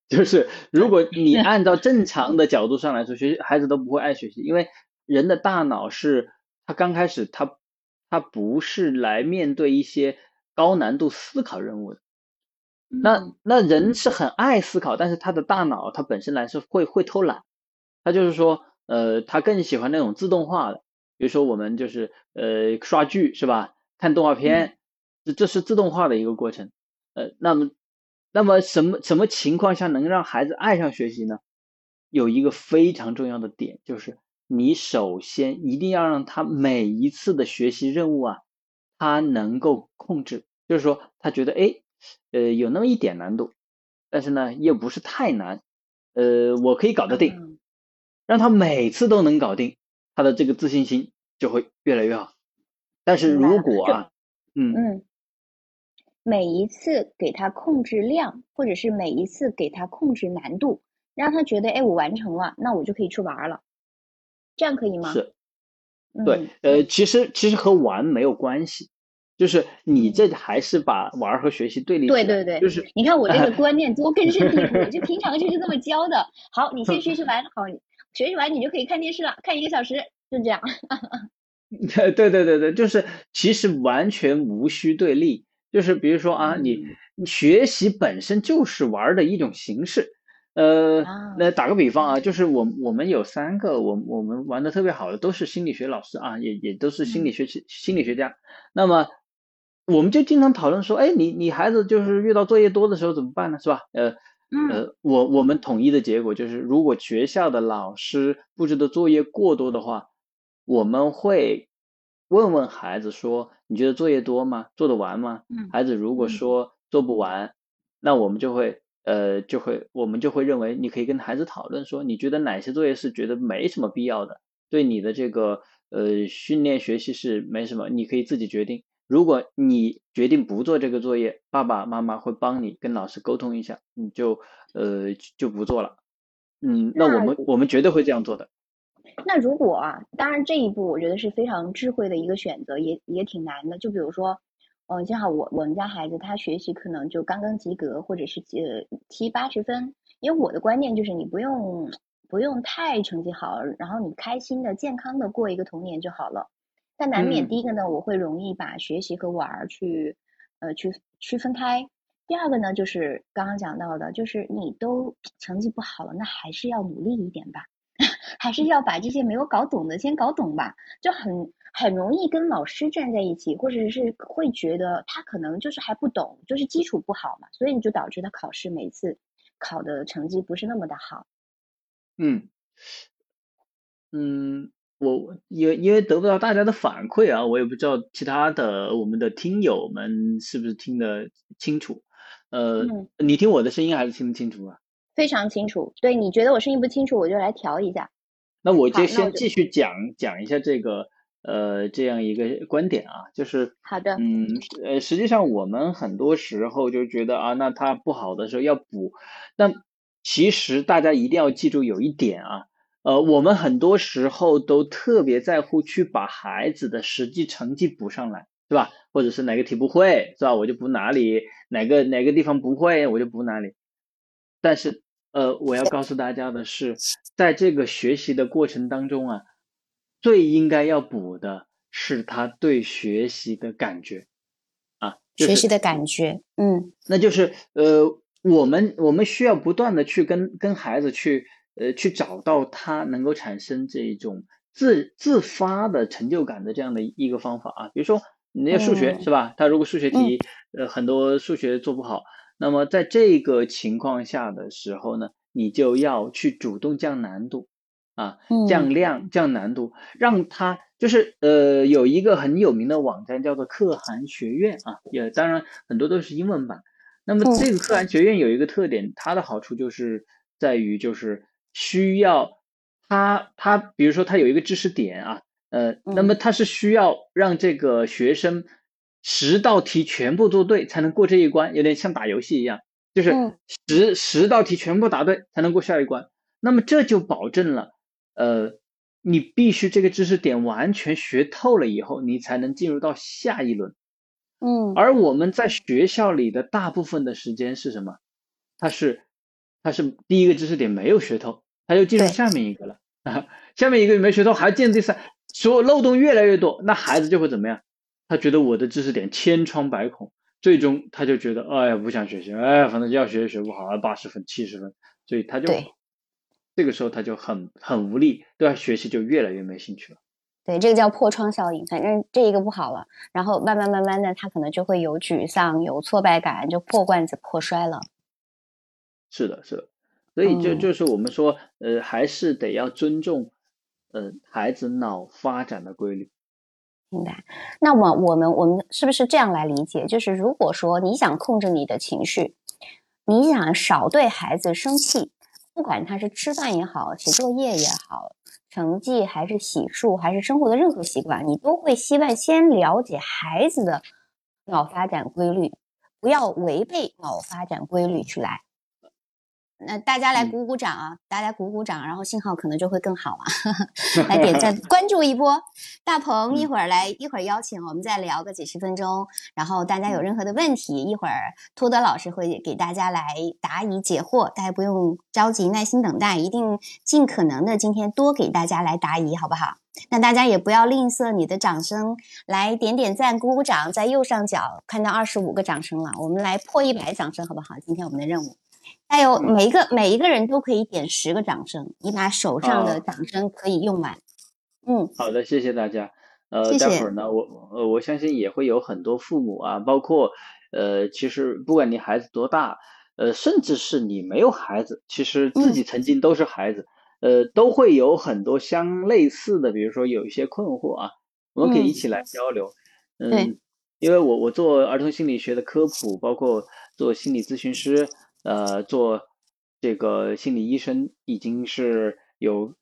就是如果 *laughs* 你按照正常的角度上来说，学习孩子都不会爱学习，因为人的大脑是，他刚开始他他不是来面对一些高难度思考任务的。那。那人是很爱思考，但是他的大脑他本身来说会会偷懒，他就是说，呃，他更喜欢那种自动化的，比如说我们就是呃刷剧是吧，看动画片，这这是自动化的一个过程，呃，那么那么什么什么情况下能让孩子爱上学习呢？有一个非常重要的点，就是你首先一定要让他每一次的学习任务啊，他能够控制，就是说他觉得哎。呃，有那么一点难度，但是呢，又不是太难，呃，我可以搞得定，让他每次都能搞定，他的这个自信心就会越来越好。但是如果啊，嗯嗯，每一次给他控制量，或者是每一次给他控制难度，让他觉得，哎，我完成了，那我就可以去玩了，这样可以吗？是，对，呃，其实其实和玩没有关系。就是你这还是把玩和学习对立对对对，就是你看我这个 *laughs* 观念多根深蒂固，就平常就是这么教的。好，你先学习完，好，学习完你就可以看电视了，看一个小时，就这样。*laughs* 对对对对，就是其实完全无需对立。就是比如说啊，你学习本身就是玩的一种形式。呃，那打个比方啊，就是我我们有三个，我我们玩的特别好的都是心理学老师啊，也也都是心理学心理学家。那么我们就经常讨论说，哎，你你孩子就是遇到作业多的时候怎么办呢？是吧？呃呃，我我们统一的结果就是，如果学校的老师布置的作业过多的话，我们会问问孩子说，你觉得作业多吗？做得完吗？孩子如果说做不完，那我们就会呃就会我们就会认为你可以跟孩子讨论说，你觉得哪些作业是觉得没什么必要的，对你的这个呃训练学习是没什么，你可以自己决定。如果你决定不做这个作业，爸爸妈妈会帮你跟老师沟通一下，你就呃就不做了。嗯，那我们我们绝对会这样做的。那如果啊，当然这一步我觉得是非常智慧的一个选择，也也挺难的。就比如说，嗯，正好我我们家孩子他学习可能就刚刚及格，或者是呃七八十分。因为我的观念就是你不用不用太成绩好，然后你开心的健康的过一个童年就好了。但难免第一个呢，我会容易把学习和玩儿去，呃，去区分开。第二个呢，就是刚刚讲到的，就是你都成绩不好了，那还是要努力一点吧，*laughs* 还是要把这些没有搞懂的先搞懂吧。就很很容易跟老师站在一起，或者是会觉得他可能就是还不懂，就是基础不好嘛，所以你就导致他考试每次考的成绩不是那么的好。嗯，嗯。我因为因为得不到大家的反馈啊，我也不知道其他的我们的听友们是不是听得清楚。呃，你听我的声音还是听得清楚啊？非常清楚。对，你觉得我声音不清楚，我就来调一下。那我就先继续讲讲一下这个呃这样一个观点啊，就是好的，嗯呃实际上我们很多时候就觉得啊，那他不好的时候要补，但其实大家一定要记住有一点啊，呃我们很多时候都特别在乎去把孩子的实际成绩补上来，对吧？或者是哪个题不会，是吧？我就补哪里，哪个哪个地方不会，我就补哪里。但是，呃，我要告诉大家的是，在这个学习的过程当中啊，最应该要补的是他对学习的感觉。啊，就是学习的感觉，嗯。那就是呃，我们我们需要不断的去跟跟孩子去呃去找到他能够产生这种自自发的成就感的这样的一个方法啊，比如说你那数学嗯。是吧？他如果数学题呃很多数学做不好，那么在这个情况下的时候呢，你就要去主动降难度啊，降嗯。量降难度，让他就是呃有一个很有名的网站叫做可汗学院啊，也当然很多都是英文版。那么嗯。这个可汗学院有一个特点，它的好处就是在于就是需要它它比如说它有一个知识点啊，呃，那么嗯。它是需要让这个学生十道题全部做对才能过这一关，有点像打游戏一样，就是嗯十十道题全部答对才能过下一关。那么这就保证了，呃，你必须这个知识点完全学透了以后，你才能进入到下一轮。嗯而我们在学校里的大部分的时间是什么？它是它是第一个知识点没有学透，他就进入下面一个了啊，*laughs* 下面一个没学透，还进入第三，所有漏洞越来越多，那孩子就会怎么样？他觉得我的知识点千疮百孔，最终他就觉得哎呀不想学习，哎反正要学也学不好，八十分七十分，所以他就这个时候他就很很无力，对他学习就越来越没兴趣了。对，这个叫破窗效应。反正这一个不好了，然后慢慢慢慢的，他可能就会有沮丧、有挫败感，就破罐子破摔了。是的，是的，所以就嗯就是我们说，呃，还是得要尊重，呃，孩子脑发展的规律。明白。那么我们我们是不是这样来理解？就是如果说你想控制你的情绪，你想少对孩子生气，不管他是吃饭也好，写作业也好，成绩还是洗漱还是生活的任何习惯，你都会希望先了解孩子的脑发展规律，不要违背脑发展规律去来。那大家来嗯鼓鼓掌啊！大家鼓鼓掌，然后信号可能就会更好啊。*laughs* 来点赞 *laughs* 关注一波。大鹏一嗯会儿来，一会儿邀请我们再聊个几十分钟。然后大家有任何的问题，一会儿托德老师会给大家来答疑解惑，大家不用着急，耐心等待，一定尽可能的今天多给大家来答疑，好不好？那大家也不要吝啬你的掌声，来点点赞、鼓鼓掌，在右上角看到二十五个掌声了，我们来破一百掌声，好不好？今天我们的任务。还有嗯每一个每一个人都可以点十个掌声，你把手上的哦掌声可以用完。嗯好的，谢谢大家。呃，谢谢待会儿呢，我呃我相信也会有很多父母啊，包括呃，其实不管你孩子多大，呃，甚至是你没有孩子，其实自己曾经都是孩子，呃，都会有很多相类似的，比如说有一些困惑啊，我们可以一嗯起来交流。对嗯，因为我我做儿童心理学的科普，包括做心理咨询师，呃，做这个心理医生，已经是有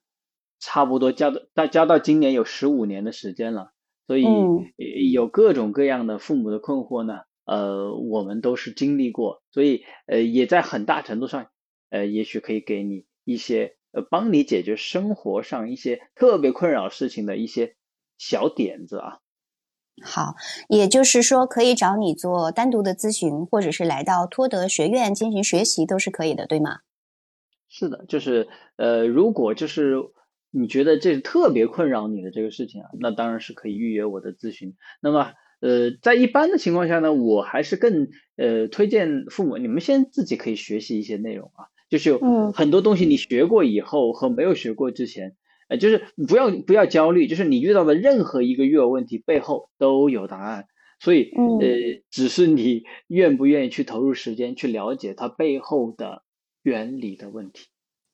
差不多加到到加到今年有十五年的时间了，所以有各种各样的父母的困惑呢，呃，我们都是经历过，所以呃，也在很大程度上，呃，也许可以给你一些呃，帮你解决生活上一些特别困扰事情的一些小点子啊。好，也就是说可以找你做单独的咨询，或者是来到托德学院进行学习，都是可以的，对吗？是的，就是呃，如果就是你觉得这是特别困扰你的这个事情啊，那当然是可以预约我的咨询。那么呃，在一般的情况下呢，我还是更呃推荐父母，你们先自己可以学习一些内容啊，就是有嗯很多东西你学过以后和没有学过之前，呃，就是不要不要焦虑，就是你遇到的任何一个育儿问题背后都有答案。所以，嗯呃，只是你愿不愿意去投入时间去了解它背后的原理的问题。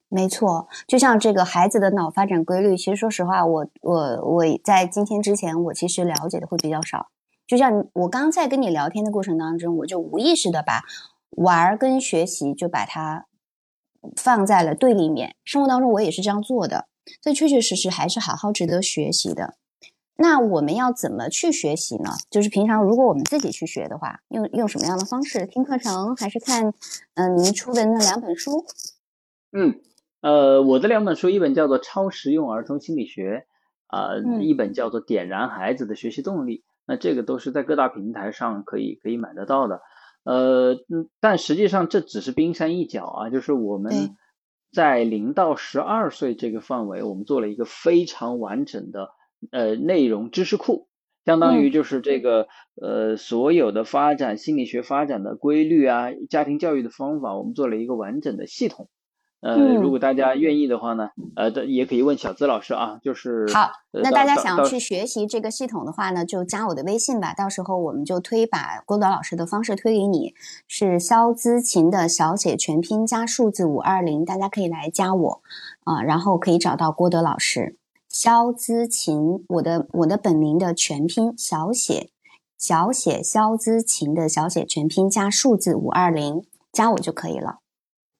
没错，就像这个孩子的脑发展规律，其实说实话，我我我在今天之前，我其实了解的会比较少。就像我刚在跟你聊天的过程当中，我就无意识的把玩儿跟学习就把它放在了对立面。生活当中我也是这样做的，所以确确实实还是好好值得学习的。那我们要怎么去学习呢？就是平常如果我们自己去学的话，用用什么样的方式？听课程还是看嗯您出的那两本书？嗯，呃，我的两本书，一本叫做《超实用儿童心理学》，啊，一本叫做《点燃孩子的学习动力》。那这个都是在各大平台上可以可以买得到的。呃，嗯，但实际上这只是冰山一角啊，就是我们在零到十二岁这个范围，我们做了一个非常完整的。呃，内容知识库相当于就是这个呃所有的发展心理学发展的规律啊，家庭教育的方法，我们做了一个完整的系统。呃，如果大家愿意的话呢，呃，也可以问小资老师啊，就是好。那大家想要去学习这个系统的话呢，就加我的微信吧，到时候我们就推把郭导老师的方式推给你，是肖姿琴的小写全拼加数字五二零，大家可以来加我啊，然后可以找到郭德老师。肖姿琴，我的我的本名的全拼小写小写肖姿琴的小写全拼加数字五二零，加我就可以了。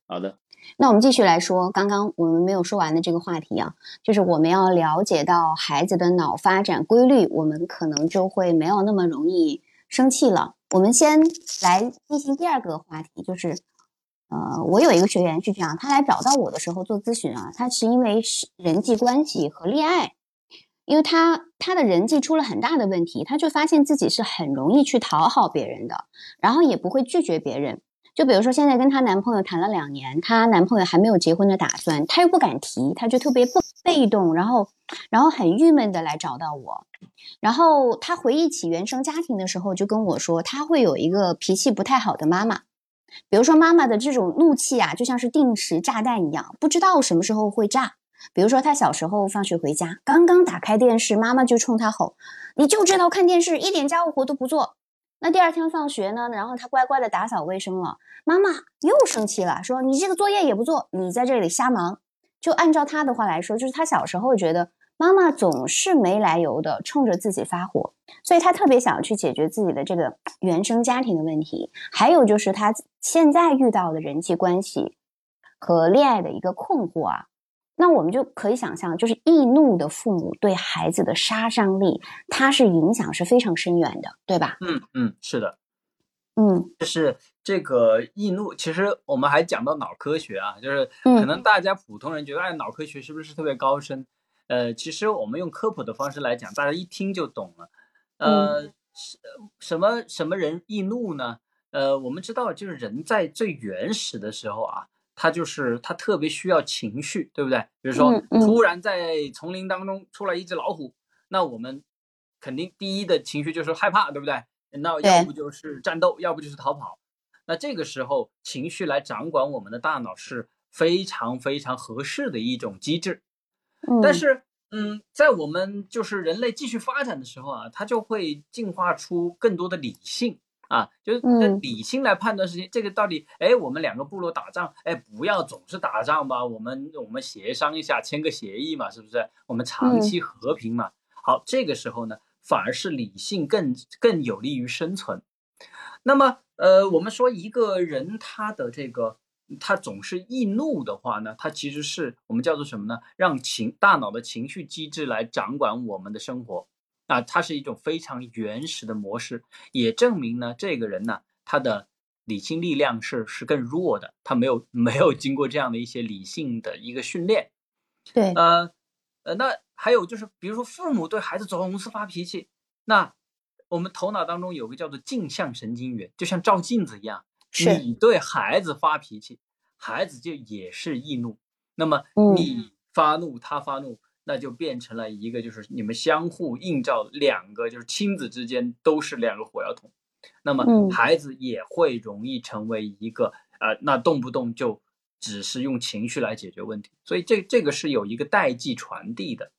好的，那我们继续来说刚刚我们没有说完的这个话题啊，就是我们要了解到孩子的脑发展规律，我们可能就会没有那么容易生气了。我们先来进行第二个话题，就是。呃，我有一个学员是这样，他来找到我的时候做咨询啊，他是因为人际关系和恋爱，因为他他的人际出了很大的问题，他就发现自己是很容易去讨好别人的，然后也不会拒绝别人。就比如说现在跟她男朋友谈了两年，她男朋友还没有结婚的打算，她又不敢提，她就特别不被动，然后然后很郁闷的来找到我，然后她回忆起原生家庭的时候，就跟我说，她会有一个脾气不太好的妈妈。比如说，妈妈的这种怒气啊，就像是定时炸弹一样，不知道什么时候会炸。比如说，他小时候放学回家，刚刚打开电视，妈妈就冲他吼：“你就知道看电视，一点家务活都不做。”那第二天放学呢，然后他乖乖的打扫卫生了，妈妈又生气了，说：“你这个作业也不做，你在这里瞎忙。”就按照他的话来说，就是他小时候觉得。妈妈总是没来由的冲着自己发火，所以他特别想去解决自己的这个 *smacks lips* 原生家庭的问题，还有就是他现在遇到的人际关系和恋爱的一个困惑啊。那我们就可以想象，就是易怒的父母对孩子的杀伤力，它是影响是非常深远的，对吧？嗯嗯，是的，嗯，就是这个易怒，其实我们还讲到脑科学啊，就是可能大家普通人觉得，哎，脑科学是不是特别高深？呃，其实我们用科普的方式来讲，大家一听就懂了。呃，什什么什么人易怒呢？呃，我们知道，就是人在最原始的时候啊，他就是他特别需要情绪，对不对？比如说，突然在丛林当中出来一只老虎，那我们肯定第一的情绪就是害怕，对不对？那要不就是战斗，要不就是逃跑。那这个时候，情绪来掌管我们的大脑是非常非常合适的一种机制。但是，嗯，在我们就是人类继续发展的时候啊，它就会进化出更多的理性啊，就是理性来判断事情。这个到底，哎，我们两个部落打仗，哎，不要总是打仗吧，我们我们协商一下，签个协议嘛，是不是？我们长期和平嘛。好，这个时候呢，反而是理性更更有利于生存。那么，呃，我们说一个人他的这个。他总是易怒的话呢，他其实是我们叫做什么呢？让情大脑的情绪机制来掌管我们的生活，啊，它是一种非常原始的模式，也证明呢，这个人呢，他的理性力量是是更弱的，他没有没有经过这样的一些理性的一个训练。对，呃呃，那还有就是，比如说父母对孩子总是发脾气，那我们头脑当中有个叫做镜像神经元，就像照镜子一样。你对孩子发脾气，孩子就也是易怒。那么你发怒，他发怒，那就变成了一个，就是你们相互映照，两个就是亲子之间都是两个火药桶。那么孩子也会容易成为一个呃，那动不动就只是用情绪来解决问题。所以这这个是有一个代际传递的。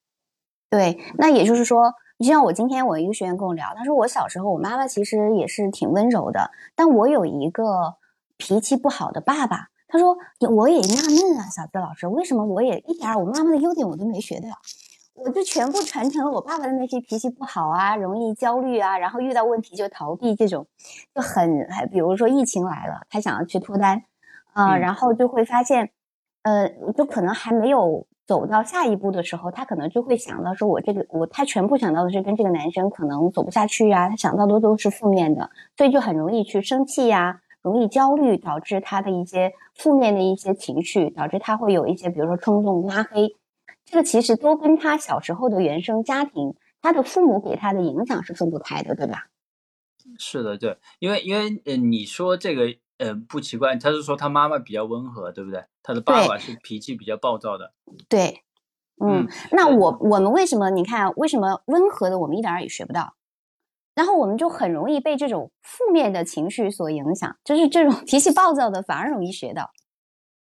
对，那也就是说。就像我今天我一个学员跟我聊，他说我小时候我妈妈其实也是挺温柔的，但我有一个脾气不好的爸爸。他说我也纳闷啊，小资老师，为什么我也一点我妈妈的优点我都没学到，我就全部传承了我爸爸的那些脾气不好啊，容易焦虑啊，然后遇到问题就逃避这种，就很还比如说疫情来了，他想要去脱单，啊，然后就会发现，呃，就可能还没有走到下一步的时候，他可能就会想到说，我这个我他全部想到的是跟这个男生可能走不下去啊，他想到的都是负面的，所以就很容易去生气呀，容易焦虑，导致他的一些负面的一些情绪，导致他会有一些比如说冲动、拉黑，这个其实都跟他小时候的原生家庭，他的父母给他的影响是分不开的，对吧？是的，对，因为因为呃，你说这个呃不奇怪，他是说他妈妈比较温和，对不对？他的爸爸是脾气比较暴躁的。对，嗯，那我我们为什么你看为什么温和的我们一点儿也学不到，然后我们就很容易被这种负面的情绪所影响，就是这种 *laughs* 脾气暴躁的反而容易学到。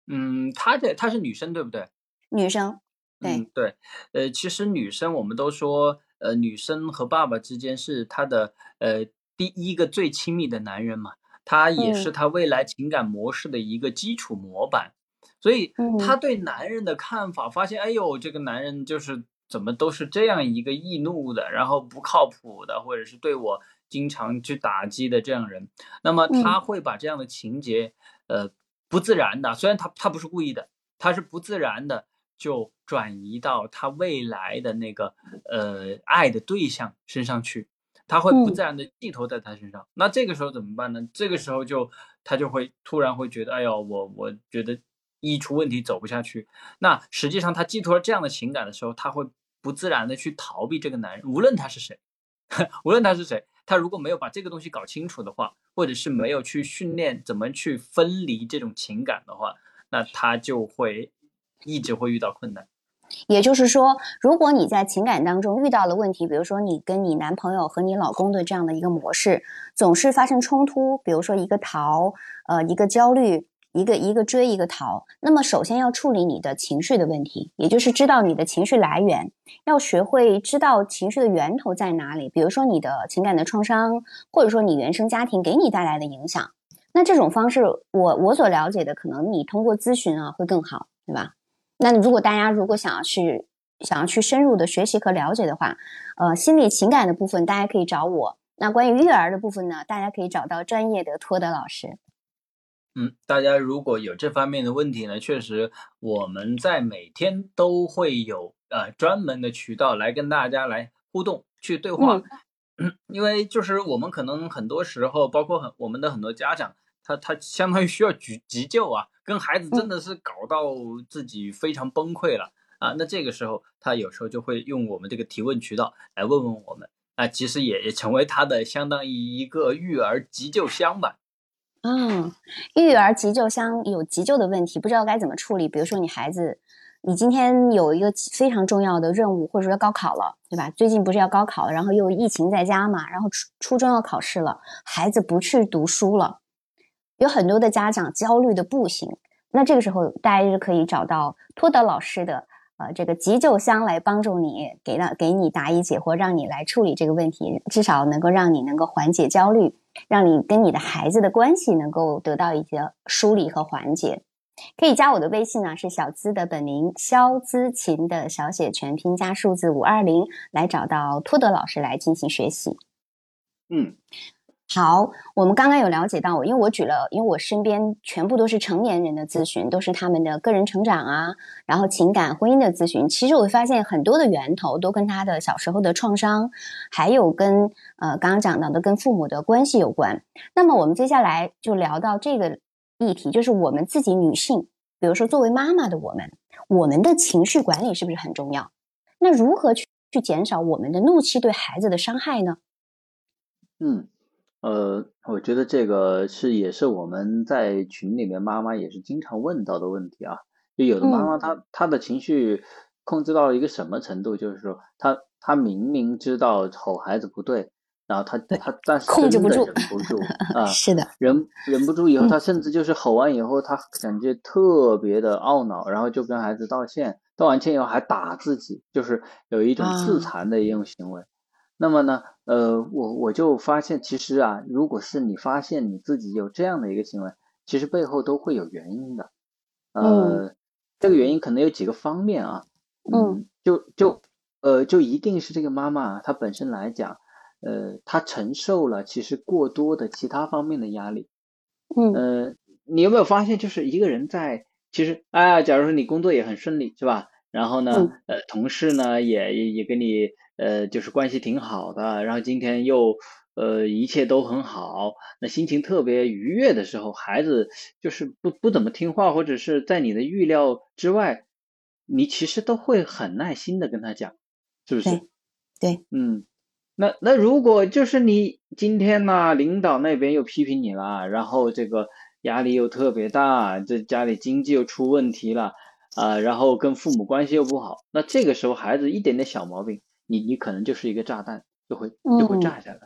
嗯，她的她是女生对不对？女生，对对，呃，其实女生我们都说，呃，女生和爸爸之间是她的呃。第一个最亲密的男人嘛，他也是她未来情感模式的一个基础模板，所以他对男人的看法，发现哎呦，这个男人就是怎么都是这样一个易怒的，然后不靠谱的，或者是对我经常去打击的这样人，那么他会把这样的情节，呃，不自然的，虽然他他不是故意的，他是不自然的就转移到他未来的那个呃爱的对象身上去。他会不自然的寄托在他身上，那这个时候怎么办呢？这个时候就他就会突然会觉得，哎呦，我我觉得一出问题走不下去。那实际上他寄托了这样的情感的时候，他会不自然的去逃避这个男人，无论他是谁，*laughs* 无论他是谁，他如果没有把这个东西搞清楚的话，或者是没有去训练怎么去分离这种情感的话，那他就会一直会遇到困难。也就是说，如果你在情感当中遇到了问题，比如说你跟你男朋友和你老公的这样的一个模式，总是发生冲突，比如说一个逃，呃，一个焦虑，一个一个追，一个逃，那么首先要处理你的情绪的问题，也就是知道你的情绪来源，要学会知道情绪的源头在哪里，比如说你的情感的创伤，或者说你原生家庭给你带来的影响。那这种方式，我我所了解的，可能你通过咨询啊会更好，对吧？那如果大家如果想要去想要去深入的学习和了解的话，呃，心理情感的部分大家可以找我。那关于育儿的部分呢，大家可以找到专业的托德老师。嗯，大家如果有这方面的问题呢，确实我们在每天都会有呃专门的渠道来跟大家来互动去对话。嗯，*clears throat* 因为就是我们可能很多时候，包括很我们的很多家长，他他相当于需要急急救啊。跟孩子真的是搞到自己非常崩溃了啊！那这个时候，他有时候就会用我们这个提问渠道来问问我们啊，其实也也成为他的相当于一个育儿急救箱吧。啊，育儿急救箱有急救的问题，不知道该怎么处理。比如说，你孩子，你今天有一个非常重要的任务，或者说高考了，对吧？最近不是要高考了，然后又疫情在家嘛，然后初初中要考试了，孩子不去读书了。有很多的家长焦虑的不行，那这个时候大家就可以找到托德老师的呃这个急救箱来帮助你，给到给你答疑解惑，让你来处理这个问题，至少能够让你能够缓解焦虑，让你跟你的孩子的关系能够得到一些梳理和缓解。可以加我的微信呢，是小资的本名肖资琴的小写全拼加数字五二零，来找到托德老师来进行学习。嗯。好，我们刚刚有了解到，因为我举了，因为我身边全部都是成年人的咨询，都是他们的个人成长啊，然后情感、婚姻的咨询。其实我发现很多的源头都跟他的小时候的创伤，还有跟呃刚刚讲到的跟父母的关系有关。那么我们接下来就聊到这个议题，就是我们自己女性，比如说作为妈妈的我们，我们的情绪管理是不是很重要？那如何去去减少我们的怒气对孩子的伤害呢？嗯。呃，我觉得这个是也是我们在群里面妈妈也是经常问到的问题啊。就有的妈妈她她的情绪控制到了一个什么程度，就是说她她明明知道吼孩子不对，然后她她但是控制不住，忍不住 *laughs* 啊，是的，忍忍不住以后，她甚至就是吼完以后，她感觉特别的懊恼，然后就跟孩子道歉，道完歉以后还打自己，就是有一种自残的一种行为。那么呢，呃，我我就发现，其实啊，如果是你发现你自己有这样的一个行为，其实背后都会有原因的。呃，这个原因可能有几个方面啊。嗯。就就呃，就一定是这个妈妈她本身来讲，呃，她承受了其实过多的其他方面的压力。嗯。呃，你有没有发现，就是一个人在其实，哎，假如说你工作也很顺利，是吧？然后呢，呃，同事呢也也也跟你呃就是关系挺好的，然后今天又呃一切都很好，那心情特别愉悦的时候，孩子就是不不怎么听话，或者是在你的预料之外，你其实都会很耐心的跟他讲，是不是？对，嗯，那那如果就是你今天呢，领导那边又批评你了，然后这个压力又特别大，这家里经济又出问题了。啊，然后跟父母关系又不好，那这个时候孩子一点点小毛病，你你可能就是一个炸弹，就会就会炸下来。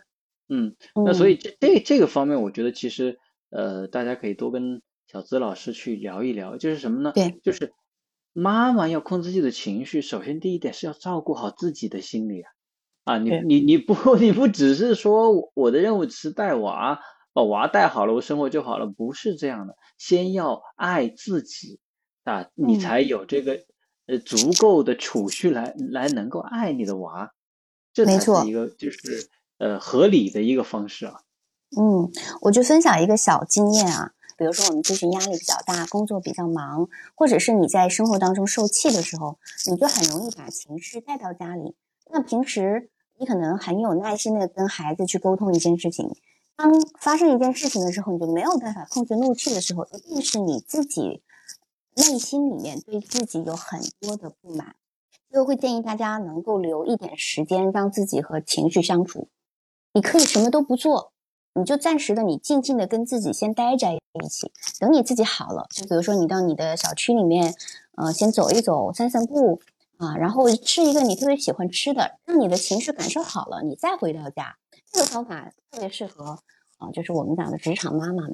嗯，那所以这这这个方面，我觉得其实呃，大家可以多跟小资老师去聊一聊，就是什么呢？对，就是妈妈要控制自己的情绪，首先第一点是要照顾好自己的心理啊。啊，你你你不 *laughs* 你不只是说我的任务是带娃，把娃带好了，我生活就好了，不是这样的，先要爱自己。啊，你才有这个呃足够的储蓄来来能够爱你的娃，这才是一个就是呃合理的一个方式啊。嗯，我就分享一个小经验啊，比如说我们咨询压力比较大，工作比较忙，或者是你在生活当中受气的时候，你就很容易把情绪带到家里。那平时你可能很有耐心的跟孩子去沟通一件事情，当发生一件事情的时候，你就没有办法控制怒气的时候，一定是你自己。内心里面对自己有很多的不满，所以会建议大家能够留一点时间让自己和情绪相处。你可以什么都不做，你就暂时的你静静的跟自己先待在一起，等你自己好了，就比如说你到你的小区里面，呃，先走一走，散散步啊，然后吃一个你特别喜欢吃的，让你的情绪感受好了，你再回到家。这个方法特别适合啊，就是我们讲的职场妈妈们。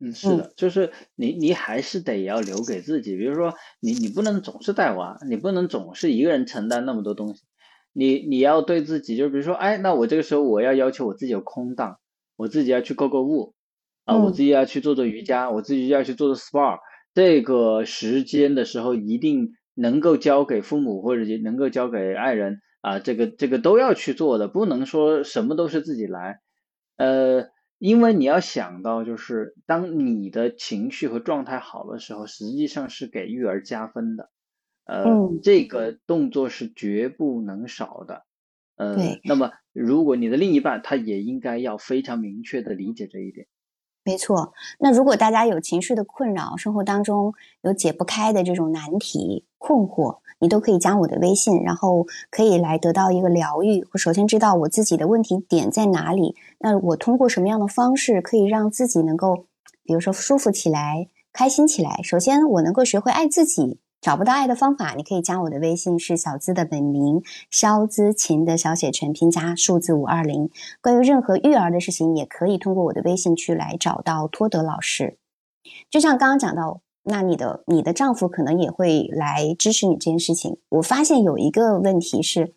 嗯，是的，就是你，你还是得要留给自己。比如说，你你不能总是带娃，你不能总是一个人承担那么多东西。你你要对自己，就比如说，哎，那我这个时候我要要求我自己有空档，我自己要去购购物，啊，我自己要去做做瑜伽，我自己要去做做 SPA。这个时间的时候，一定能够交给父母或者能够交给爱人啊，这个这个都要去做的，不能说什么都是自己来，呃。因为你要想到，就是当你的情绪和状态好的时候，实际上是给育儿加分的，呃，这个动作是绝不能少的，呃，那么如果你的另一半他也应该要非常明确的理解这一点。没错，那如果大家有情绪的困扰，生活当中有解不开的这种难题困惑。你都可以加我的微信，然后可以来得到一个疗愈。我首先知道我自己的问题点在哪里，那我通过什么样的方式可以让自己能够，比如说舒服起来、开心起来。首先，我能够学会爱自己。找不到爱的方法，你可以加我的微信，是小资的本名肖资琴的小写全拼加数字五二零。关于任何育儿的事情，也可以通过我的微信去来找到托德老师。就像刚刚讲到。那你的你的丈夫可能也会来支持你这件事情。我发现有一个问题是，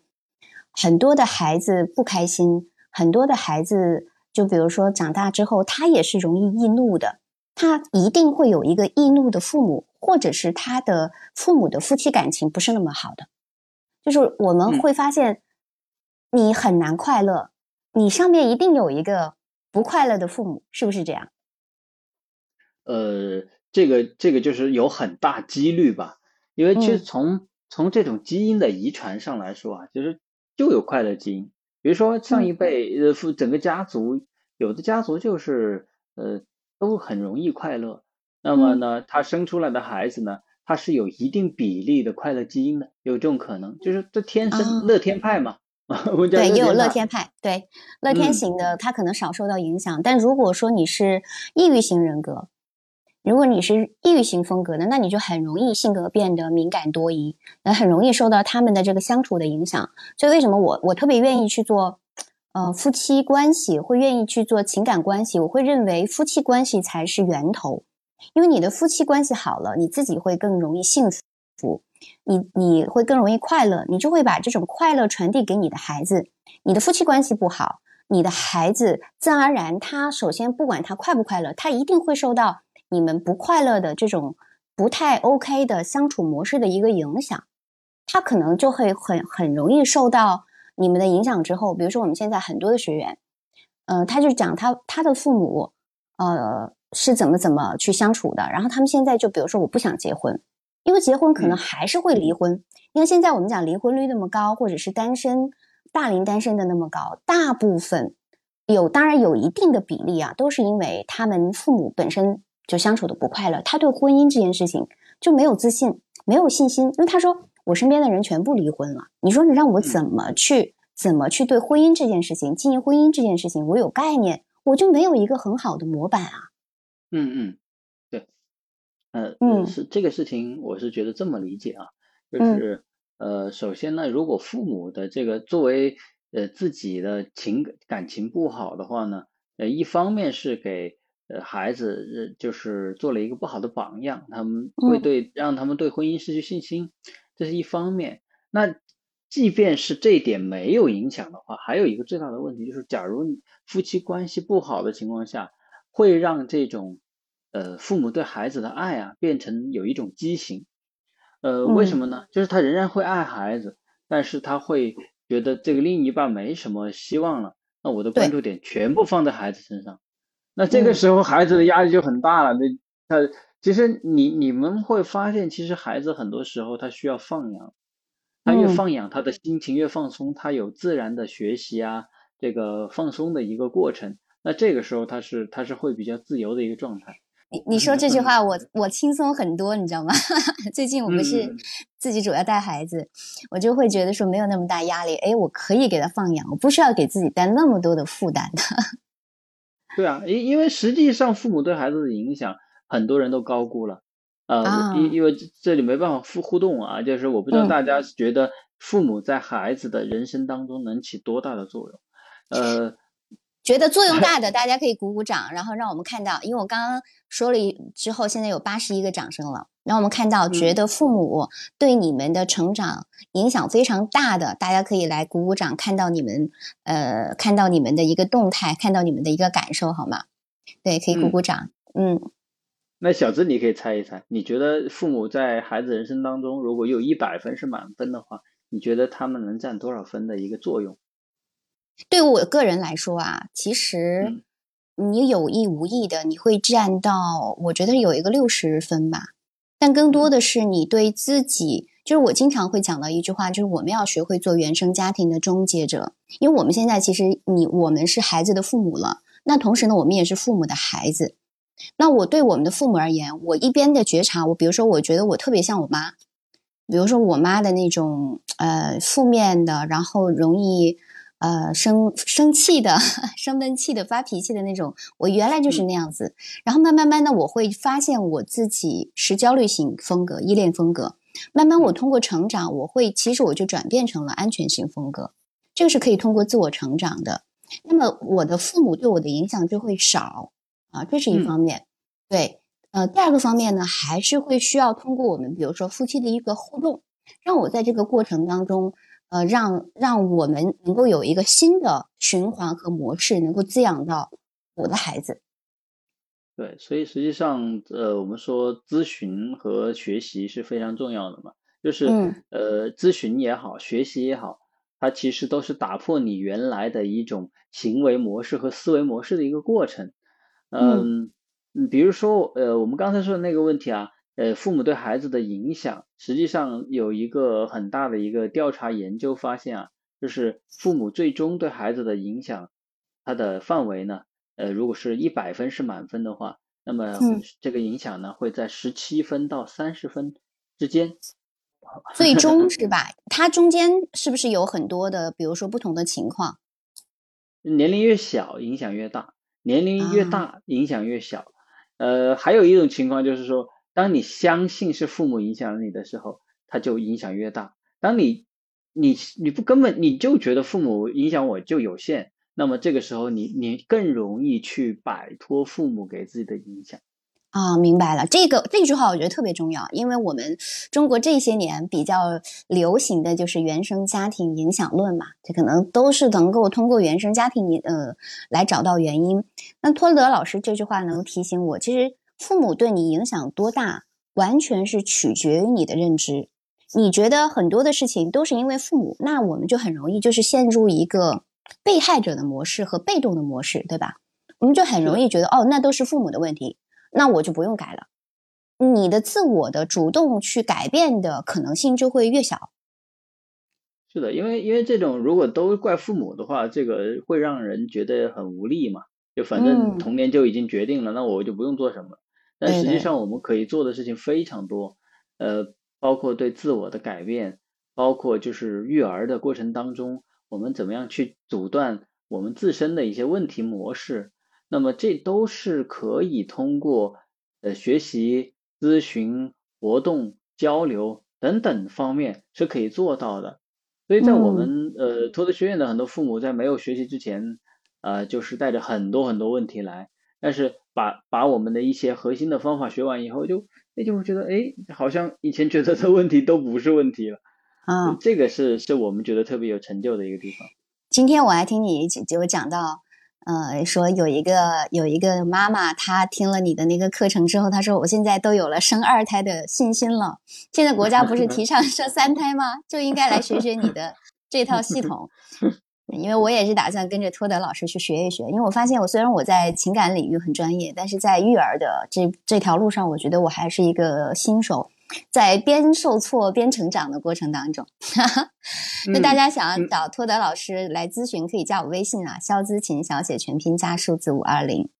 很多的孩子不开心，很多的孩子就比如说长大之后，他也是容易易怒的，他一定会有一个易怒的父母，或者是他的父母的夫妻感情不是那么好的，就是我们会发现你很难快乐，你上面一定有一个不快乐的父母，是不是这样？呃。这个这个就是有很大几率吧，因为其实从从这种基因的遗传上来说啊，就是就有快乐基因。比如说上一辈呃，整个家族有的家族就是呃都很容易快乐，那么呢，他生出来的孩子呢，他是有一定比例的快乐基因的，有这种可能，就是这天生乐天派嘛。*laughs* 对，也有乐。天派，对。乐天型的他可能少受到影响，但如果说你是抑郁型人格。如果你是抑郁型风格的，那你就很容易性格变得敏感多疑，那很容易受到他们的这个相处的影响。所以为什么我我特别愿意去做，呃，夫妻关系，会愿意去做情感关系？我会认为夫妻关系才是源头，因为你的夫妻关系好了，你自己会更容易幸福，你你会更容易快乐，你就会把这种快乐传递给你的孩子。你的夫妻关系不好，你的孩子自然而然，他首先不管他快不快乐，他一定会受到。你们不快乐的这种不太 OK 的相处模式的一个影响，他可能就会很很容易受到你们的影响。之后，比如说我们现在很多的学员，呃，他就讲他他的父母，呃，是怎么怎么去相处的。然后他们现在就比如说我不想结婚，因为结婚可能还是会离婚。因为现在我们讲离婚率那么高，或者是单身大龄单身的那么高，大部分有当然有一定的比例啊，都是因为他们父母本身就相处的不快乐，他对婚姻这件事情就没有自信，没有信心。因为他说我身边的人全部离婚了，你说你让我怎么去怎么去对婚姻这件事情、经营婚姻这件事情我有概念，我就没有一个很好的模板啊。嗯嗯，对，呃，嗯，是这个事情，我是觉得这么理解啊，就是呃，首先呢，如果父母的这个作为呃自己的情感情不好的话呢，呃，一方面是给呃孩子就是做了一个不好的榜样，他们会对让他们对婚姻失去信心，这是一方面。那即便是这一点没有影响的话，还有一个最大的问题就是，假如夫妻关系不好的情况下。会让这种呃父母对孩子的爱啊变成有一种畸形，呃，为什么呢？就是他仍然会爱孩子，但是他会觉得这个另一半没什么希望了，那我的关注点全部放在孩子身上，那这个时候孩子的压力就很大了。那他其实你你们会发现，其实孩子很多时候他需要放养，他越放养，他的心情越放松，他有自然的学习啊，这个放松的一个过程。那这个时候他是他是会比较自由的一个状态。你你说这句话，我我轻松很多，你知道吗？*laughs* 最近我不是自己主要带孩子，我就会觉得说没有那么大压力。哎，我可以给他放养，我不需要给自己带那么多的负担的。对啊，因因为实际上父母对孩子的影响，很多人都高估了。呃，因因为这里没办法互互动啊，就是我不知道大家觉得父母在孩子的人生当中能起多大的作用？呃。觉得作用 *laughs* 大的，大家可以鼓鼓掌，然后让我们看到。因为我刚刚说了之后，现在有八十一个掌声了。让我们看到，觉得父母对你们的成长影响非常大的，大家可以来鼓鼓掌，看到你们呃，看到你们的一个动态，看到你们的一个感受，好吗？对，可以鼓鼓掌。嗯。那小资，你可以猜一猜，你觉得父母在孩子人生当中，如果有一百分是满分的话，你觉得他们能占多少分的一个作用？对我个人来说啊，其实你有意无意的，你会占到，我觉得有一个六十分吧。但更多的是你对自己，就是我经常会讲到一句话，就是我们要学会做原生家庭的终结者。因为我们现在其实你我们是孩子的父母了，那同时呢，我们也是父母的孩子。那我对我们的父母而言，我一边的觉察，我比如说，我觉得我特别像我妈，比如说我妈的那种呃负面的，然后容易。呃，生生气的、*laughs* 生闷气的、发脾气的那种，我原来就是那样子。然后慢慢慢的，我会发现我自己是焦虑型风格、依恋风格。慢慢，我通过成长，我会其实我就转变成了安全型风格。这个是可以通过自我成长的。那么，我的父母对我的影响就会少啊，这是一方面。对，呃，第二个方面呢，还是会需要通过我们，比如说夫妻的一个互动，让我在这个过程当中。呃，让让我们能够有一个新的循环和模式，能够滋养到我的孩子。对，所以实际上，呃，我们说咨询和学习是非常重要的嘛，就是呃，咨询也好，学习也好，它其实都是打破你原来的一种行为模式和思维模式的一个过程。嗯，比如说，呃，我们刚才说的那个问题啊。呃，父母对孩子的影响，实际上有一个很大的一个调查研究发现啊，就是父母最终对孩子的影响，它的范围呢，呃，如果是一百分是满分的话，那么这个影响呢会在十七分到三十分之间。最终是吧？*laughs* 它中间是不是有很多的，比如说不同的情况？年龄越小影响越大，年龄越大影响越小。呃，还有一种情况就是说。当你相信是父母影响了你的时候，它就影响越大。当你你你不根本你就觉得父母影响我就有限，那么这个时候你你更容易去摆脱父母给自己的影响。啊，明白了，这个这句话我觉得特别重要，因为我们中国这些年比较流行的就是原生家庭影响论嘛，这可能都是能够通过原生家庭呃来找到原因。那托德老师这句话能提醒我，其实。父母对你影响多大，完全是取决于你的认知。你觉得很多的事情都是因为父母，那我们就很容易就是陷入一个被害者的模式和被动的模式，对吧？我们就很容易觉得，哦，那都是父母的问题，那我就不用改了。你的自我的主动去改变的可能性就会越小。是的，因为因为这种如果都怪父母的话，这个会让人觉得很无力嘛。就反正童年就已经决定了，那我就不用做什么。但实际上我们可以做的事情非常多，呃，包括对自我的改变，包括就是育儿的过程当中，我们怎么样去阻断我们自身的一些问题模式。那么这都是可以通过呃学习、咨询、活动、交流等等方面是可以做到的。所以在我们呃托德学院的很多父母在没有学习之前。呃，就是带着很多很多问题来，但是把把我们的一些核心的方法学完以后，就那就会觉得，哎，好像以前觉得的问题都不是问题了。啊，这个是是我们觉得特别有成就的一个地方。今天我还听你就讲到，呃，说有一个有一个妈妈，她听了你的那个课程之后，她说我现在都有了生二胎的信心了。现在国家不是提倡生三胎吗？就应该来学学你的这套系统。*laughs* 因为我也是打算跟着托德老师去学一学，因为我发现我虽然我在情感领域很专业，但是在育儿的这这条路上，我觉得我还是一个新手，在边受挫边成长的过程当中。*laughs* 那大家想要找托德老师来咨询，可以加我微信啊，肖姿琴小写全拼加数字五二零。